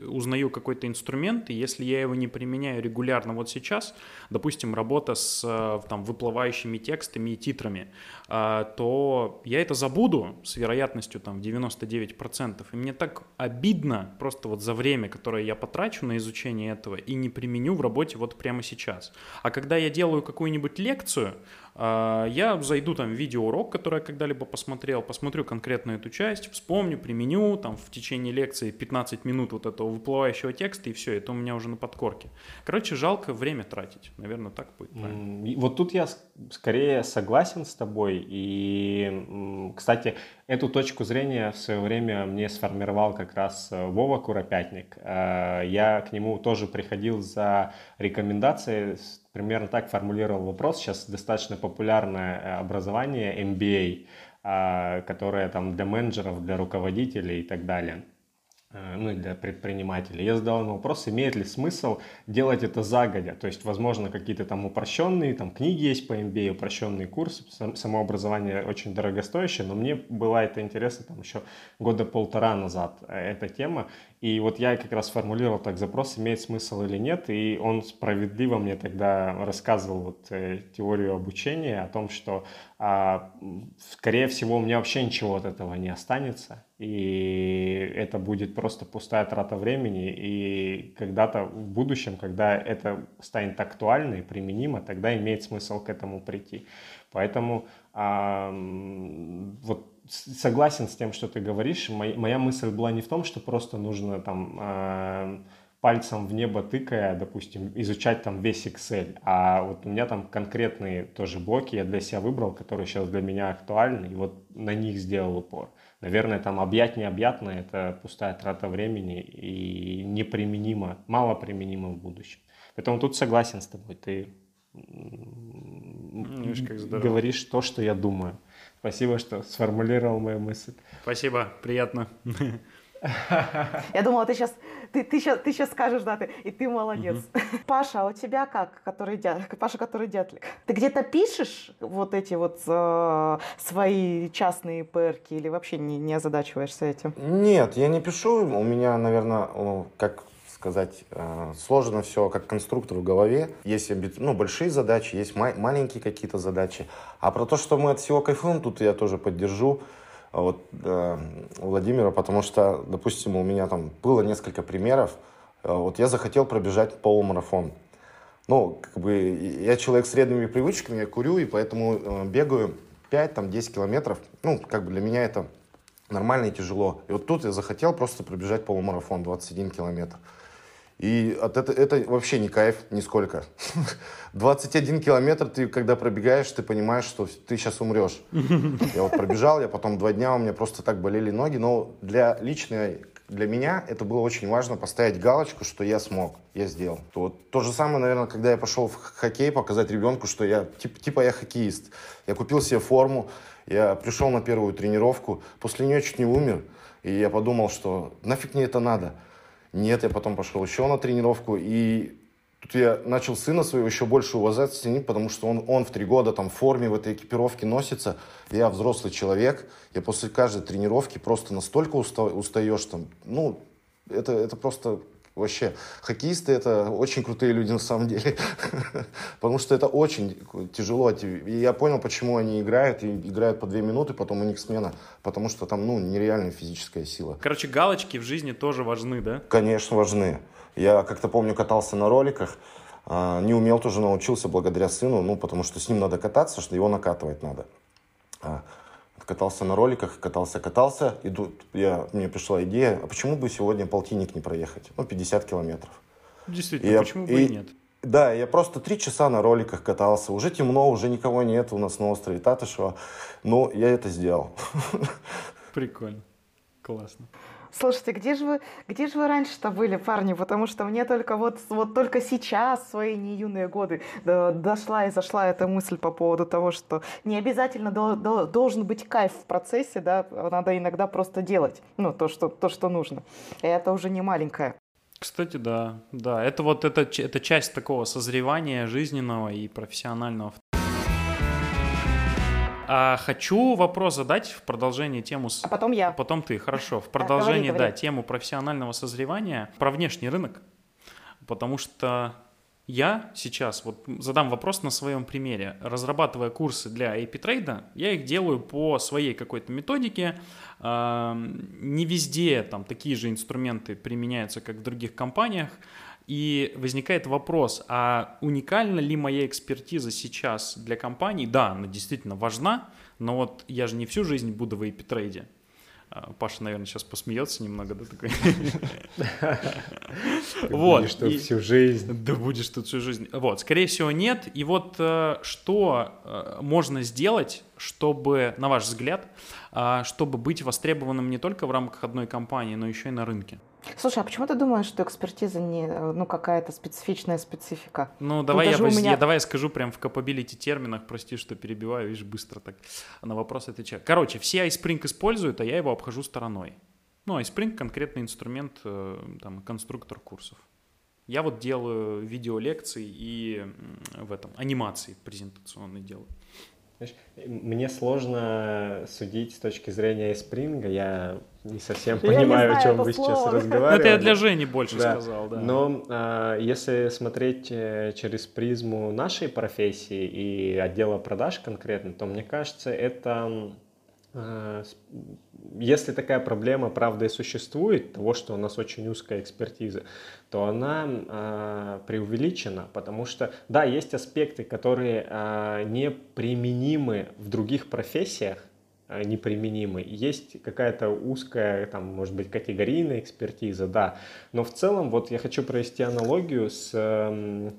узнаю какой-то инструмент, и если я его не применяю регулярно вот сейчас, допустим, работа с э, там, выплывающими текстами и титрами, э, то я это забуду с вероятностью там, в 99%. И мне так обидно просто вот за время, которое я потрачу на изучение этого, и не применю в работе вот прямо сейчас. А когда я делаю какую-нибудь лекцию, я зайду там видеоурок, который я когда-либо посмотрел, посмотрю конкретно эту часть, вспомню, применю, там в течение лекции 15 минут вот этого выплывающего текста, и все, это у меня уже на подкорке. Короче, жалко время тратить, наверное, так будет правильно. Вот тут я скорее согласен с тобой, и, кстати, эту точку зрения в свое время мне сформировал как раз э, Вова Куропятник. Э, я к нему тоже приходил за рекомендацией, примерно так формулировал вопрос. Сейчас достаточно популярное э, образование MBA. А, которая там для менеджеров, для руководителей и так далее э, ну для предпринимателей. Я задал ему вопрос, имеет ли смысл делать это загодя. То есть, возможно, какие-то там упрощенные, там книги есть по MBA, упрощенные курсы, само образование очень дорогостоящее, но мне было это интересно там еще года полтора назад, э, эта тема. И вот я как раз формулировал так запрос, имеет смысл или нет, и он справедливо мне тогда рассказывал вот, э, теорию обучения о том, что, а, скорее всего, у меня вообще ничего от этого не останется, и это будет просто пустая трата времени, и когда-то в будущем, когда это станет актуально и применимо, тогда имеет смысл к этому прийти. Поэтому а, вот согласен с тем, что ты говоришь. Моя мысль была не в том, что просто нужно там э, пальцем в небо тыкая, допустим, изучать там весь Excel, а вот у меня там конкретные тоже блоки я для себя выбрал, которые сейчас для меня актуальны, и вот на них сделал упор. Наверное, там объять необъятно – это пустая трата времени и неприменимо, мало применимо в будущем. Поэтому тут согласен с тобой, ты Видишь, как здорово. говоришь то, что я думаю. Спасибо, что сформулировал мою мысль. Спасибо, приятно. Я думала, ты сейчас, ты, ты сейчас, ты сейчас скажешь, да, ты, и ты молодец. Паша, а у тебя как, который дя, Паша, который дятлик? Ты где-то пишешь вот эти вот э, свои частные перки или вообще не, не озадачиваешься этим? Нет, я не пишу. У меня, наверное, как сказать, э, сложно все как конструктор в голове. Есть ну, большие задачи, есть ма- маленькие какие-то задачи. А про то, что мы от всего кайфуем, тут я тоже поддержу а вот, э, Владимира, потому что, допустим, у меня там было несколько примеров. Э, Вот я захотел пробежать полумарафон. Ну, как бы я человек с средними привычками, я курю, и поэтому э, бегаю 5-10 километров. Ну, как бы для меня это нормально и тяжело. И вот тут я захотел просто пробежать полумарафон 21 километр. И от это, это вообще не кайф нисколько. 21 километр ты, когда пробегаешь, ты понимаешь, что ты сейчас умрешь. Я вот пробежал, я потом два дня, у меня просто так болели ноги. Но для личной, для меня это было очень важно поставить галочку, что я смог, я сделал. То, вот, то же самое, наверное, когда я пошел в хоккей, показать ребенку, что я, типа, типа я хоккеист. Я купил себе форму, я пришел на первую тренировку, после нее чуть не умер. И я подумал, что нафиг мне это надо. Нет, я потом пошел еще на тренировку, и тут я начал сына своего еще больше уважать, ценить, потому что он, он в три года там в форме, в этой экипировке носится. Я взрослый человек, я после каждой тренировки просто настолько уста, устаешь там, ну, это, это просто вообще, хоккеисты это очень крутые люди на самом деле, потому что это очень тяжело. И я понял, почему они играют, и играют по две минуты, потом у них смена, потому что там, ну, нереальная физическая сила. Короче, галочки в жизни тоже важны, да? Конечно, важны. Я как-то помню, катался на роликах, а, не умел, тоже научился благодаря сыну, ну, потому что с ним надо кататься, что его накатывать надо. Катался на роликах, катался, катался, и тут я, мне пришла идея, а почему бы сегодня полтинник не проехать? Ну, 50 километров. Действительно, И я- почему бы и и- нет? Да, я просто три часа на роликах катался. Уже темно, уже никого нет у нас на острове Татышева. Но я это сделал. Прикольно. Классно. Слушайте, где же вы, где же вы раньше-то были, парни? Потому что мне только вот, вот только сейчас, в свои не юные годы, до- дошла и зашла эта мысль по поводу того, что не обязательно до- до- должен быть кайф в процессе, да, надо иногда просто делать, ну, то, что, то, что нужно. И это уже не маленькое. Кстати, да, да, это вот это, это часть такого созревания жизненного и профессионального. А хочу вопрос задать в продолжение тему с... А потом я. Потом ты, хорошо. В продолжение, говори, говори. да, тему профессионального созревания про внешний рынок. Потому что я сейчас вот задам вопрос на своем примере. Разрабатывая курсы для AP трейда, я их делаю по своей какой-то методике. Ам, Не везде там такие же инструменты применяются, как в других компаниях. И возникает вопрос, а уникальна ли моя экспертиза сейчас для компаний? Да, она действительно важна, но вот я же не всю жизнь буду в AP трейде. А, Паша, наверное, сейчас посмеется немного, да, такой? Вот, будешь тут всю жизнь. Да будешь тут всю жизнь. Вот, скорее всего, нет. И вот э, что э, можно сделать, чтобы, на ваш взгляд, э, чтобы быть востребованным не только в рамках одной компании, но еще и на рынке? Слушай, а почему ты думаешь, что экспертиза не, ну, какая-то специфичная специфика? Ну, давай, я, воз- меня- я- давай я скажу прям в capability терминах, прости, что перебиваю, видишь, быстро так на вопрос отвечаю. Короче, все iSpring используют, а я его обхожу стороной. Ну, iSpring конкретный инструмент, э, там, конструктор курсов. Я вот делаю видеолекции и в этом анимации презентационные делаю. Знаешь, Мне сложно судить с точки зрения спринга. Я не совсем Я не понимаю, о знаю чем вы сейчас слово. Ну, разговаривали. это я для Жени больше Да. сказал, да. Но а, если смотреть э, через призму нашей профессии и отдела продаж конкретно, то мне кажется, это с- если такая проблема, правда, и существует, того, что у нас очень узкая экспертиза, то она а, преувеличена, потому что, да, есть аспекты, которые а, неприменимы в других профессиях, а, неприменимы. Есть какая-то узкая, там, может быть, категорийная экспертиза, да. Но в целом, вот я хочу провести аналогию с э,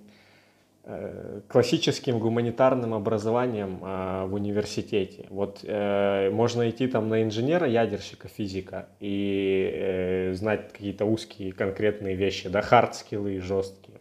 классическим гуманитарным образованием а, в университете. Вот э, можно идти там на инженера, ядерщика, физика и э, знать какие-то узкие конкретные вещи, да, хардскиллы и жесткие.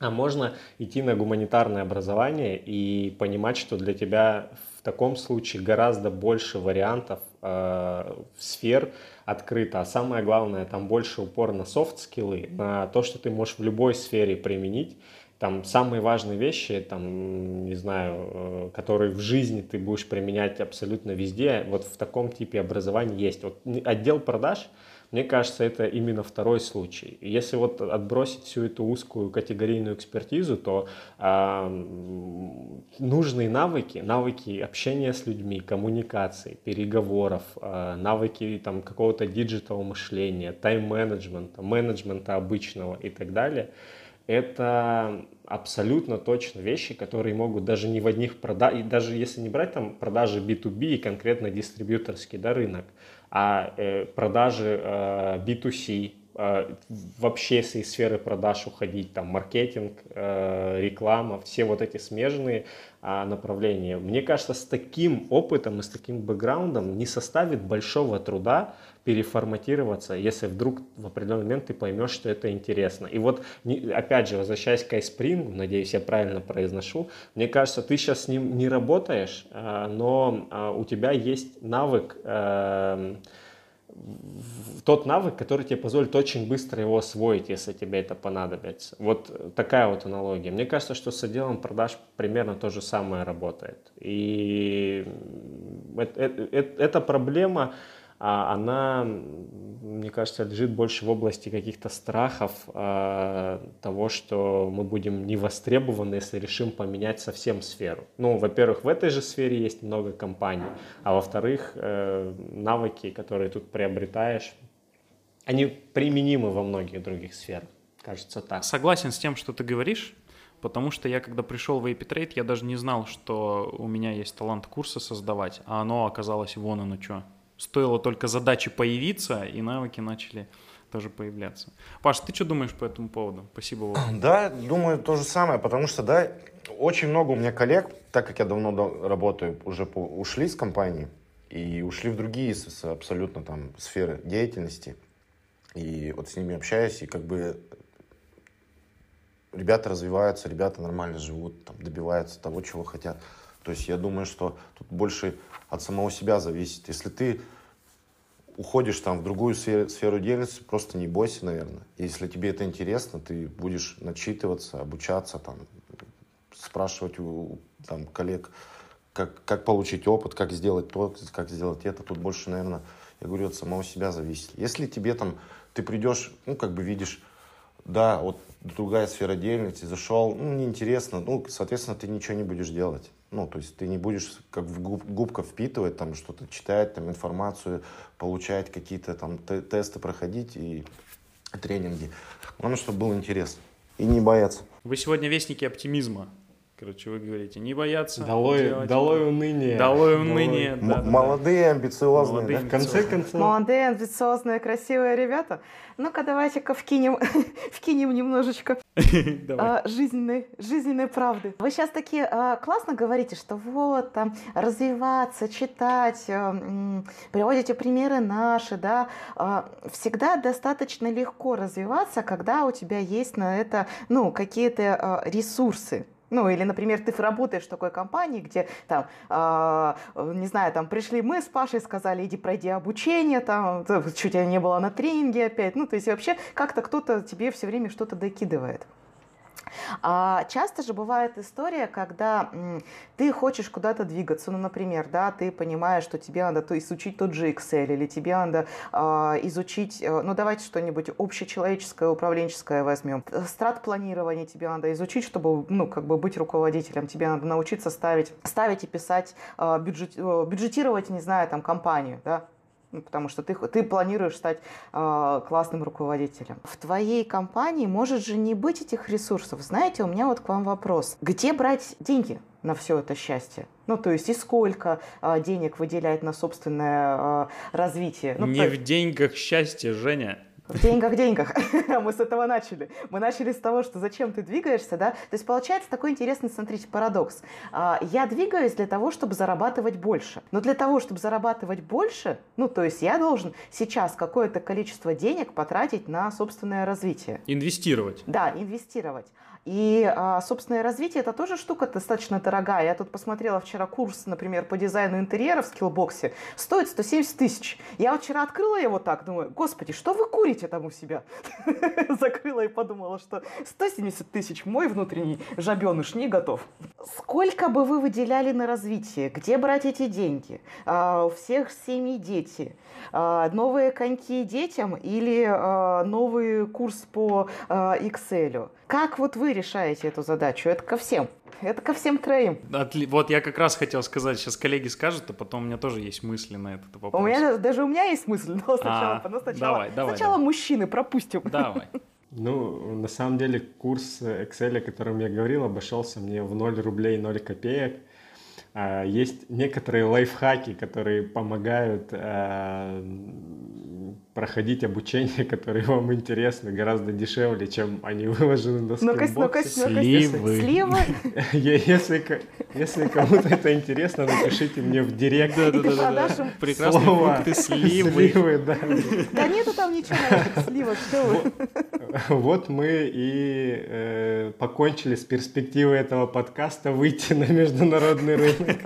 А можно идти на гуманитарное образование и понимать, что для тебя в таком случае гораздо больше вариантов э, сфер открыто. А самое главное, там больше упор на софт-скиллы, на то, что ты можешь в любой сфере применить. Там самые важные вещи, там, не знаю, э, которые в жизни ты будешь применять абсолютно везде, вот в таком типе образования есть. Вот отдел продаж – мне кажется, это именно второй случай. Если вот отбросить всю эту узкую категорийную экспертизу, то э, нужные навыки, навыки общения с людьми, коммуникации, переговоров, э, навыки там какого-то digital мышления, тайм-менеджмента, менеджмента обычного и так далее, это абсолютно точно вещи, которые могут даже не в одних продажах, даже если не брать там продажи B2B и конкретно дистрибьюторский да, рынок, а э, продажи э, B2C, э, вообще из сферы продаж уходить, там маркетинг, э, реклама, все вот эти смежные э, направления. Мне кажется, с таким опытом и с таким бэкграундом не составит большого труда переформатироваться, если вдруг в определенный момент ты поймешь, что это интересно. И вот, опять же, возвращаясь к iSpring, надеюсь, я правильно произношу, мне кажется, ты сейчас с ним не работаешь, а, но а, у тебя есть навык эм, тот навык, который тебе позволит очень быстро его освоить, если тебе это понадобится. Вот такая вот аналогия. Мне кажется, что с отделом продаж примерно то же самое работает. И это, это, это проблема, она, мне кажется, лежит больше в области каких-то страхов э, того, что мы будем не востребованы, если решим поменять совсем сферу. Ну, во-первых, в этой же сфере есть много компаний, а во-вторых, э, навыки, которые тут приобретаешь, они применимы во многих других сферах. Кажется так. Согласен с тем, что ты говоришь. Потому что я, когда пришел в Trade, я даже не знал, что у меня есть талант курса создавать, а оно оказалось вон оно что. Стоило только задачи появиться, и навыки начали тоже появляться. Паш, ты что думаешь по этому поводу? Спасибо вам. Да, думаю то же самое, потому что, да, очень много у меня коллег, так как я давно работаю, уже ушли с компании и ушли в другие абсолютно там сферы деятельности. И вот с ними общаюсь, и как бы ребята развиваются, ребята нормально живут, там, добиваются того, чего хотят. То есть я думаю, что тут больше от самого себя зависит. Если ты уходишь там в другую сферу, деятельности, просто не бойся, наверное. Если тебе это интересно, ты будешь начитываться, обучаться, там, спрашивать у там, коллег, как, как получить опыт, как сделать то, как сделать это. Тут больше, наверное, я говорю, от самого себя зависит. Если тебе там, ты придешь, ну, как бы видишь, да, вот другая сфера деятельности, зашел, ну, неинтересно, ну, соответственно, ты ничего не будешь делать. Ну, то есть ты не будешь как в губ, губка впитывать, там что-то читать, там информацию, получать какие-то там тесты проходить и тренинги. Главное, чтобы было интересно. И не бояться. Вы сегодня вестники оптимизма. Короче, вы говорите, не бояться. Долой, делать. долой уныние. Долой уныние. Да, да, молодые, амбициозные. Молодые, да? В конце концов. Молодые, амбициозные, красивые ребята. Ну-ка, давайте-ка вкинем, вкинем немножечко а, жизненной, жизненной правды. Вы сейчас такие а, классно говорите, что вот там развиваться, читать, а, приводите примеры наши, да. А, всегда достаточно легко развиваться, когда у тебя есть на это, ну, какие-то а, ресурсы. Ну, или, например, ты работаешь в такой компании, где там, э, не знаю, там пришли мы с Пашей, сказали, иди пройди обучение, там, чуть тебя не было на тренинге опять. Ну, то есть вообще как-то кто-то тебе все время что-то докидывает. А часто же бывает история, когда ты хочешь куда-то двигаться, ну, например, да, ты понимаешь, что тебе надо то изучить тот же Excel, или тебе надо а, изучить, э, ну, давайте что-нибудь общечеловеческое, управленческое возьмем. Страт-планирование тебе надо изучить, чтобы, ну, как бы быть руководителем. Тебе надо научиться ставить, ставить и писать, а, бюджет, э, бюджетировать, не знаю, там, компанию, да, потому что ты, ты планируешь стать э, классным руководителем. В твоей компании может же не быть этих ресурсов. Знаете, у меня вот к вам вопрос. Где брать деньги на все это счастье? Ну, то есть и сколько э, денег выделять на собственное э, развитие? Ну, не то... в деньгах счастье, Женя. В деньгах, деньгах. Мы с этого начали. Мы начали с того, что зачем ты двигаешься, да? То есть получается такой интересный, смотрите, парадокс. А, я двигаюсь для того, чтобы зарабатывать больше. Но для того, чтобы зарабатывать больше, ну, то есть я должен сейчас какое-то количество денег потратить на собственное развитие. Инвестировать. Да, инвестировать. И а, собственное развитие это тоже штука достаточно дорогая. Я тут посмотрела вчера курс, например, по дизайну интерьера в скиллбоксе. Стоит 170 тысяч. Я вчера открыла его так, думаю, господи, что вы курите там у себя? Закрыла и подумала, что 170 тысяч мой внутренний жабеныш не готов. Сколько бы вы выделяли на развитие? Где брать эти деньги? А, у всех семьи дети. А, новые коньки детям или а, новый курс по а, Excel? Как вот вы решаете эту задачу? Это ко всем. Это ко всем троим. Отли... Вот я как раз хотел сказать, сейчас коллеги скажут, а потом у меня тоже есть мысли на этот вопрос. У меня даже у меня есть мысль, но сначала, А, но сначала, давай, давай, сначала давай. мужчины пропустим. Давай. Ну, на самом деле, курс Excel, о котором я говорил, обошелся мне в 0 рублей 0 копеек. А, Есть некоторые лайфхаки, которые помогают а, проходить обучение, которые вам интересны, гораздо дешевле, чем они выложены на Ну-ка, ну-ка, скиллбоксе. ну-ка. Сливы. Сливы. Если, если кому-то это интересно, напишите мне в директ. И ты продашь им. Прекрасные фрукты, сливы. Сливы, да. Да нету там ничего сливах, что вы. Вот мы и э, покончили с перспективой этого подкаста выйти на международный рынок.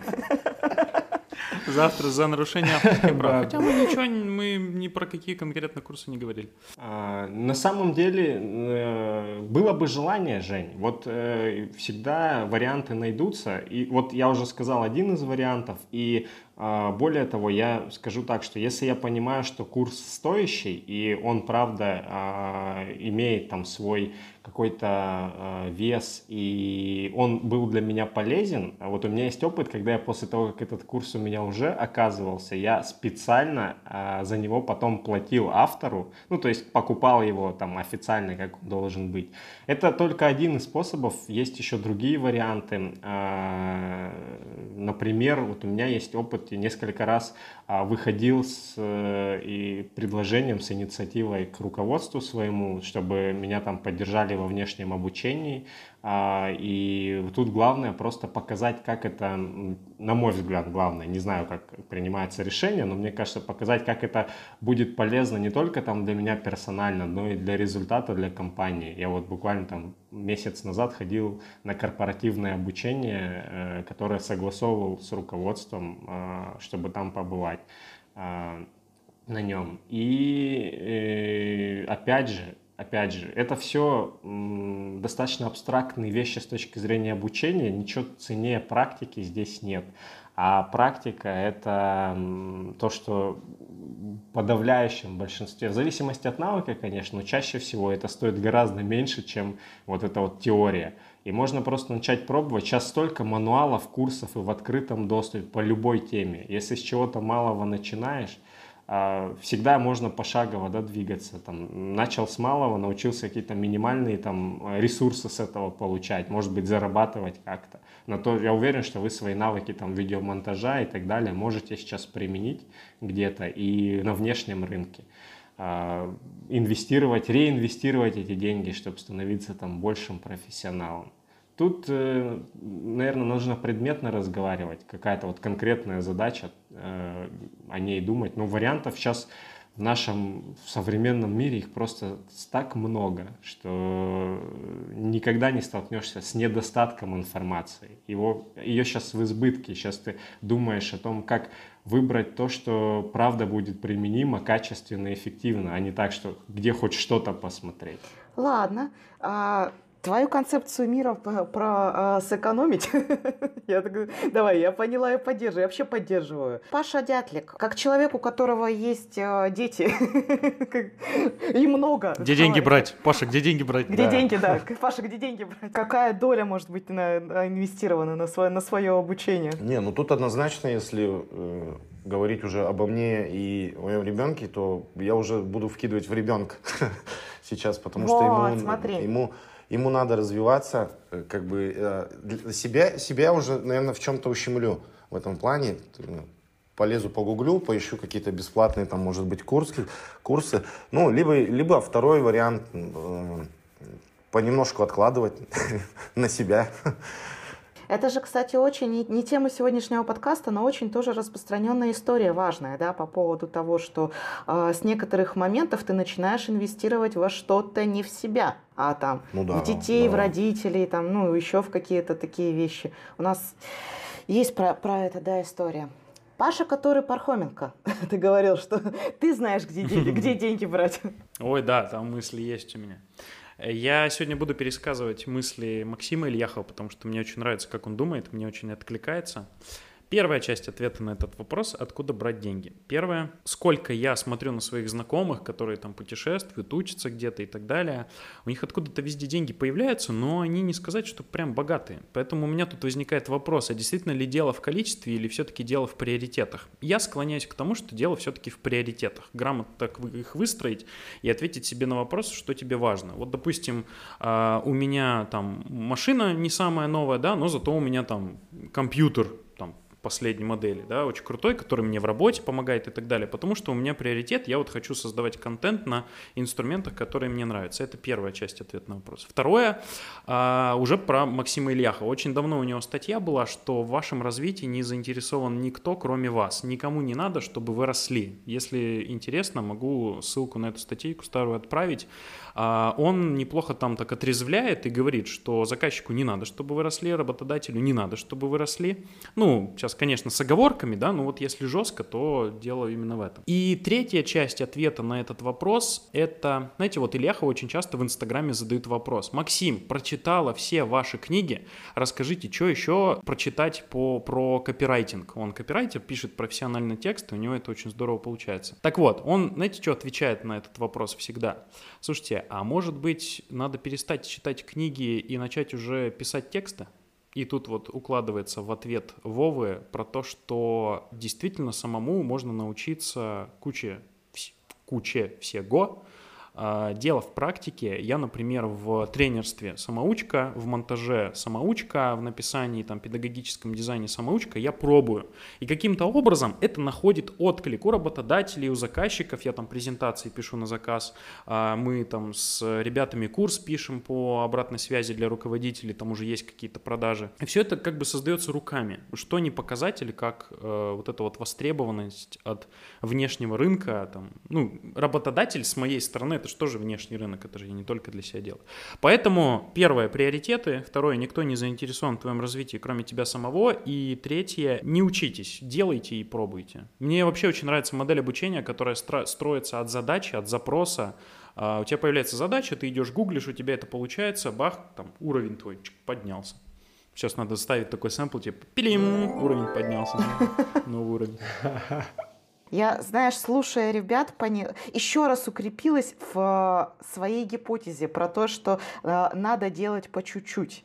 Завтра за нарушение авторских прав. Да. Хотя мы ничего, мы ни про какие конкретно курсы не говорили. А, На самом деле э, было бы желание, Жень. Вот э, всегда варианты найдутся. И вот я уже сказал один из вариантов. И более того, я скажу так, что если я понимаю, что курс стоящий, и он, правда, а, имеет там свой какой-то а, вес, и он был для меня полезен, а вот у меня есть опыт, когда я после того, как этот курс у меня уже оказывался, я специально а, за него потом платил автору, ну, то есть покупал его там официально, как он должен быть. Это только один из способов, есть еще другие варианты. А, Например, вот у меня есть опыт, я несколько раз а, выходил с э, и предложением, с инициативой к руководству своему, чтобы меня там поддержали во внешнем обучении. А, И тут главное просто показать, как это, на мой взгляд, главное, не знаю, как принимается решение, но мне кажется, показать, как это будет полезно не только там для меня персонально, но и для результата, для компании. Я вот буквально там месяц назад ходил на корпоративное обучение, э, которое согласовывал с руководством, э, чтобы там побывать э, на нем. И опять же, опять же, это все достаточно абстрактные вещи с точки зрения обучения, ничего ценнее практики здесь нет. А практика это то, что в подавляющем большинстве, в зависимости от навыка, конечно, но чаще всего это стоит гораздо меньше, чем вот эта вот теория. И можно просто начать пробовать. Сейчас столько мануалов, курсов и в открытом доступе по любой теме. Если с чего-то малого начинаешь, всегда можно пошагово да, двигаться. Там, начал с малого, научился какие-то минимальные там, ресурсы с этого получать, может быть, зарабатывать как-то. Но то я уверен, что вы свои навыки там, видеомонтажа и так далее можете сейчас применить где-то и на внешнем рынке. А, Инвестировать, реинвестировать эти деньги, чтобы становиться там большим профессионалом. Тут, э, наверное, нужно предметно разговаривать, какая-то вот конкретная задача, э, о ней думать. Но вариантов сейчас в нашем в современном мире их просто так много, что никогда не столкнешься с недостатком информации. Его, ее сейчас в избытке. Сейчас ты думаешь о том, как выбрать то, что правда будет применимо, качественно эффективно, а не так, что где хоть что-то посмотреть. Ладно. А, твою концепцию мира про, про, а, сэкономить, я так, давай, я поняла, я поддерживаю, я вообще поддерживаю. Паша Дятлик, как человек, у которого есть а, дети, и много. Где деньги Давай. брать? Паша, где деньги брать? Где Да. деньги, да. Паша, где деньги брать? Какая доля может быть на, на- инвестирована на свое, на свое обучение? Не, ну тут однозначно, если э, говорить уже обо мне и о моем ребенке, то я уже буду вкидывать в ребенка сейчас, потому что Вот, ему, смотри. ему, ему надо развиваться, э, как бы э, себя, себя уже, наверное, в чем-то ущемлю в этом плане. Э, Полезу по гуглю, поищу какие-то бесплатные, там, может быть, курсы, курсы. Ну, либо, либо второй вариант э, понемножку откладывать на себя. Это же, кстати, очень не тема сегодняшнего подкаста, но очень тоже распространенная история важная, да, по поводу того, что э, с некоторых моментов ты начинаешь инвестировать во что-то не в себя, а там ну, да, в детей, да. в родителей, там, ну, еще в какие-то такие вещи. У нас есть про, про это, да, история. Паша, который Пархоменко, ты говорил, что ты знаешь, где деньги, где деньги брать. Ой, да, там мысли есть у меня. Я сегодня буду пересказывать мысли Максима Ильяхова, потому что мне очень нравится, как он думает, мне очень откликается. Первая часть ответа на этот вопрос – откуда брать деньги. Первое – сколько я смотрю на своих знакомых, которые там путешествуют, учатся где-то и так далее. У них откуда-то везде деньги появляются, но они не сказать, что прям богатые. Поэтому у меня тут возникает вопрос, а действительно ли дело в количестве или все-таки дело в приоритетах? Я склоняюсь к тому, что дело все-таки в приоритетах. Грамотно так их выстроить и ответить себе на вопрос, что тебе важно. Вот, допустим, а, у меня там машина не самая новая, да, но зато у меня там компьютер последней модели, да, очень крутой, который мне в работе помогает и так далее, потому что у меня приоритет, я вот хочу создавать контент на инструментах, которые мне нравятся. Это первая часть ответа на вопрос. Второе, а, уже про Максима Ильяха. Очень давно у него статья была, что в вашем развитии не заинтересован никто, кроме вас. Никому не надо, чтобы вы росли. Если интересно, могу ссылку на эту статейку старую отправить. А, он неплохо там так отрезвляет и говорит, что заказчику не надо, чтобы вы росли, работодателю не надо, чтобы вы росли. Ну, сейчас, конечно, с оговорками, да, но вот если жестко, то дело именно в этом. И третья часть ответа на этот вопрос, это, знаете, вот Ильяха очень часто в Инстаграме задают вопрос. Максим, прочитала все ваши книги, расскажите, что еще прочитать по, про копирайтинг. Он копирайтер, пишет профессиональный текст, и у него это очень здорово получается. Так вот, он, знаете, что отвечает на этот вопрос всегда? Слушайте, а может быть, надо перестать читать книги и начать уже писать тексты? И тут вот укладывается в ответ Вовы про то, что действительно самому можно научиться куче, куче всего, дело в практике. Я, например, в тренерстве самоучка, в монтаже самоучка, в написании, там, педагогическом дизайне самоучка я пробую. И каким-то образом это находит отклик у работодателей, у заказчиков. Я там презентации пишу на заказ. А, мы там с ребятами курс пишем по обратной связи для руководителей, там уже есть какие-то продажи. И все это как бы создается руками. Что не показатели, как э, вот эта вот востребованность от внешнего рынка. Там, ну, работодатель с моей стороны это же тоже внешний рынок, это же я не только для себя делаю. Поэтому первое – приоритеты, второе – никто не заинтересован в твоем развитии, кроме тебя самого, и третье – не учитесь, делайте и пробуйте. Мне вообще очень нравится модель обучения, которая строится от задачи, от запроса, а, у тебя появляется задача, ты идешь гуглишь, у тебя это получается, бах, там уровень твой поднялся. Сейчас надо ставить такой сэмпл, типа, пилим, уровень поднялся, новый уровень. Я, знаешь, слушая ребят, пони... еще раз укрепилась в э, своей гипотезе про то, что э, надо делать по чуть-чуть.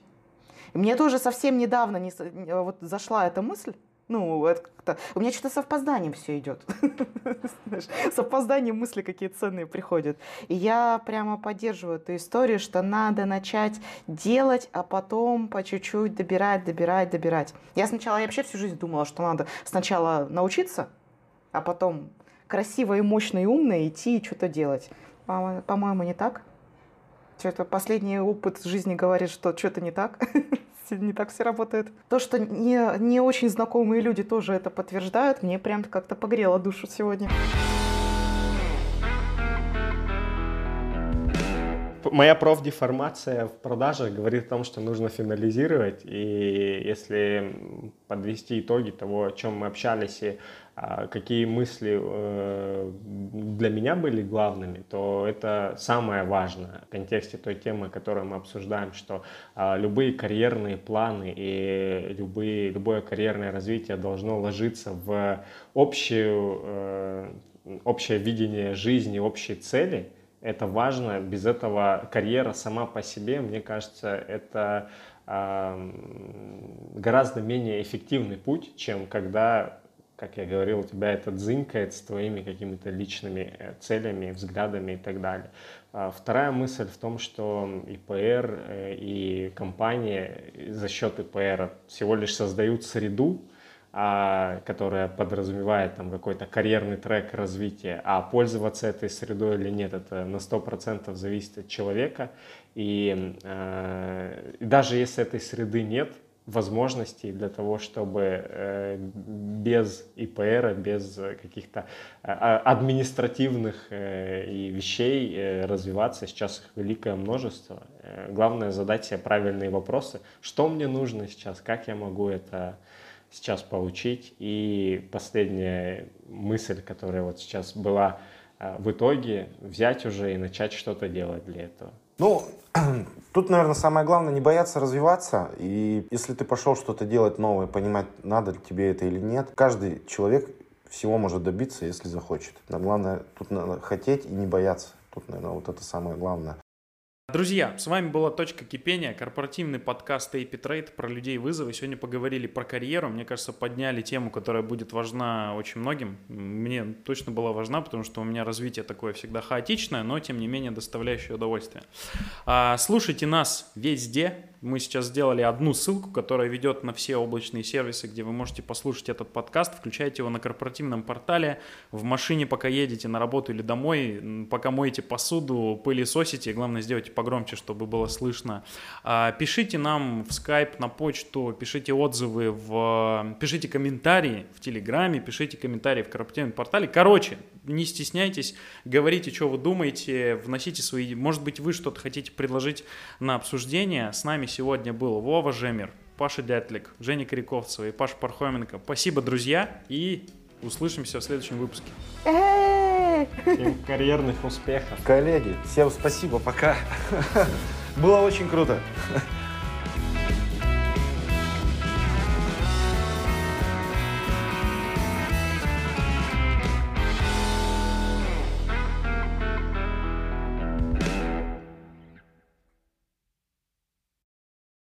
Мне тоже совсем недавно не, вот зашла эта мысль. Ну, это. У меня что-то с опозданием все идет. с опозданием мысли какие ценные приходят. И я прямо поддерживаю эту историю, что надо начать делать, а потом по чуть-чуть добирать, добирать, добирать. Я сначала, я вообще всю жизнь думала, что надо сначала научиться, а потом красиво и мощно и умно идти и что-то делать. По-моему, не так. Что-то последний опыт жизни говорит, что что-то не так. не так все работает. То, что не, не очень знакомые люди тоже это подтверждают, мне прям как-то погрело душу сегодня. моя профдеформация в продажах говорит о том, что нужно финализировать. И если подвести итоги того, о чем мы общались и какие мысли э, для меня были главными, то это самое важное в контексте той темы, которую мы обсуждаем, что а, любые карьерные планы и любые, любое карьерное развитие должно ложиться в общую, э, общее видение жизни, общие цели. Это важно, без этого карьера сама по себе, мне кажется, это гораздо менее эффективный путь, чем когда как я говорил, у тебя это дзынькает с твоими какими-то личными э, целями, взглядами и так далее. А вторая мысль в том, что ИПР э, и компания за счет ИПР всего лишь создают среду, а, которая подразумевает там какой-то карьерный трек развития, а пользоваться этой средой или нет, это на 100% зависит от человека. И, э, и даже если этой среды нет, возможностей для того, чтобы э, без ИПР, без каких-то э, административных э, и вещей развиваться. Сейчас их великое множество. Главное задать себе правильные вопросы. Что мне нужно сейчас? Как я могу это сейчас получить? И последняя мысль, которая вот сейчас была в итоге, взять уже и начать что-то делать для этого. Ну, тут, наверное, самое главное не бояться развиваться. И если ты пошел что-то делать новое, понимать, надо ли тебе это или нет, каждый человек всего может добиться, если захочет. Но главное, тут надо хотеть и не бояться. Тут, наверное, вот это самое главное. Друзья, с вами была «Точка кипения», корпоративный подкаст AP Trade про людей вызовы. Сегодня поговорили про карьеру. Мне кажется, подняли тему, которая будет важна очень многим. Мне точно была важна, потому что у меня развитие такое всегда хаотичное, но тем не менее доставляющее удовольствие. А, слушайте нас везде, мы сейчас сделали одну ссылку, которая ведет на все облачные сервисы, где вы можете послушать этот подкаст. Включайте его на корпоративном портале, в машине, пока едете на работу или домой, пока моете посуду, пылесосите. Главное, сделайте погромче, чтобы было слышно. А, пишите нам в Skype, на почту, пишите отзывы, в... пишите комментарии в Телеграме, пишите комментарии в корпоративном портале. Короче, не стесняйтесь, говорите, что вы думаете, вносите свои... Может быть, вы что-то хотите предложить на обсуждение. С нами сегодня был Вова Жемер, Паша Дятлик, Женя Коряковцева и Паша Пархоменко. Спасибо, друзья, и услышимся в следующем выпуске. Всем карьерных успехов. Коллеги, всем спасибо, пока. Было очень круто.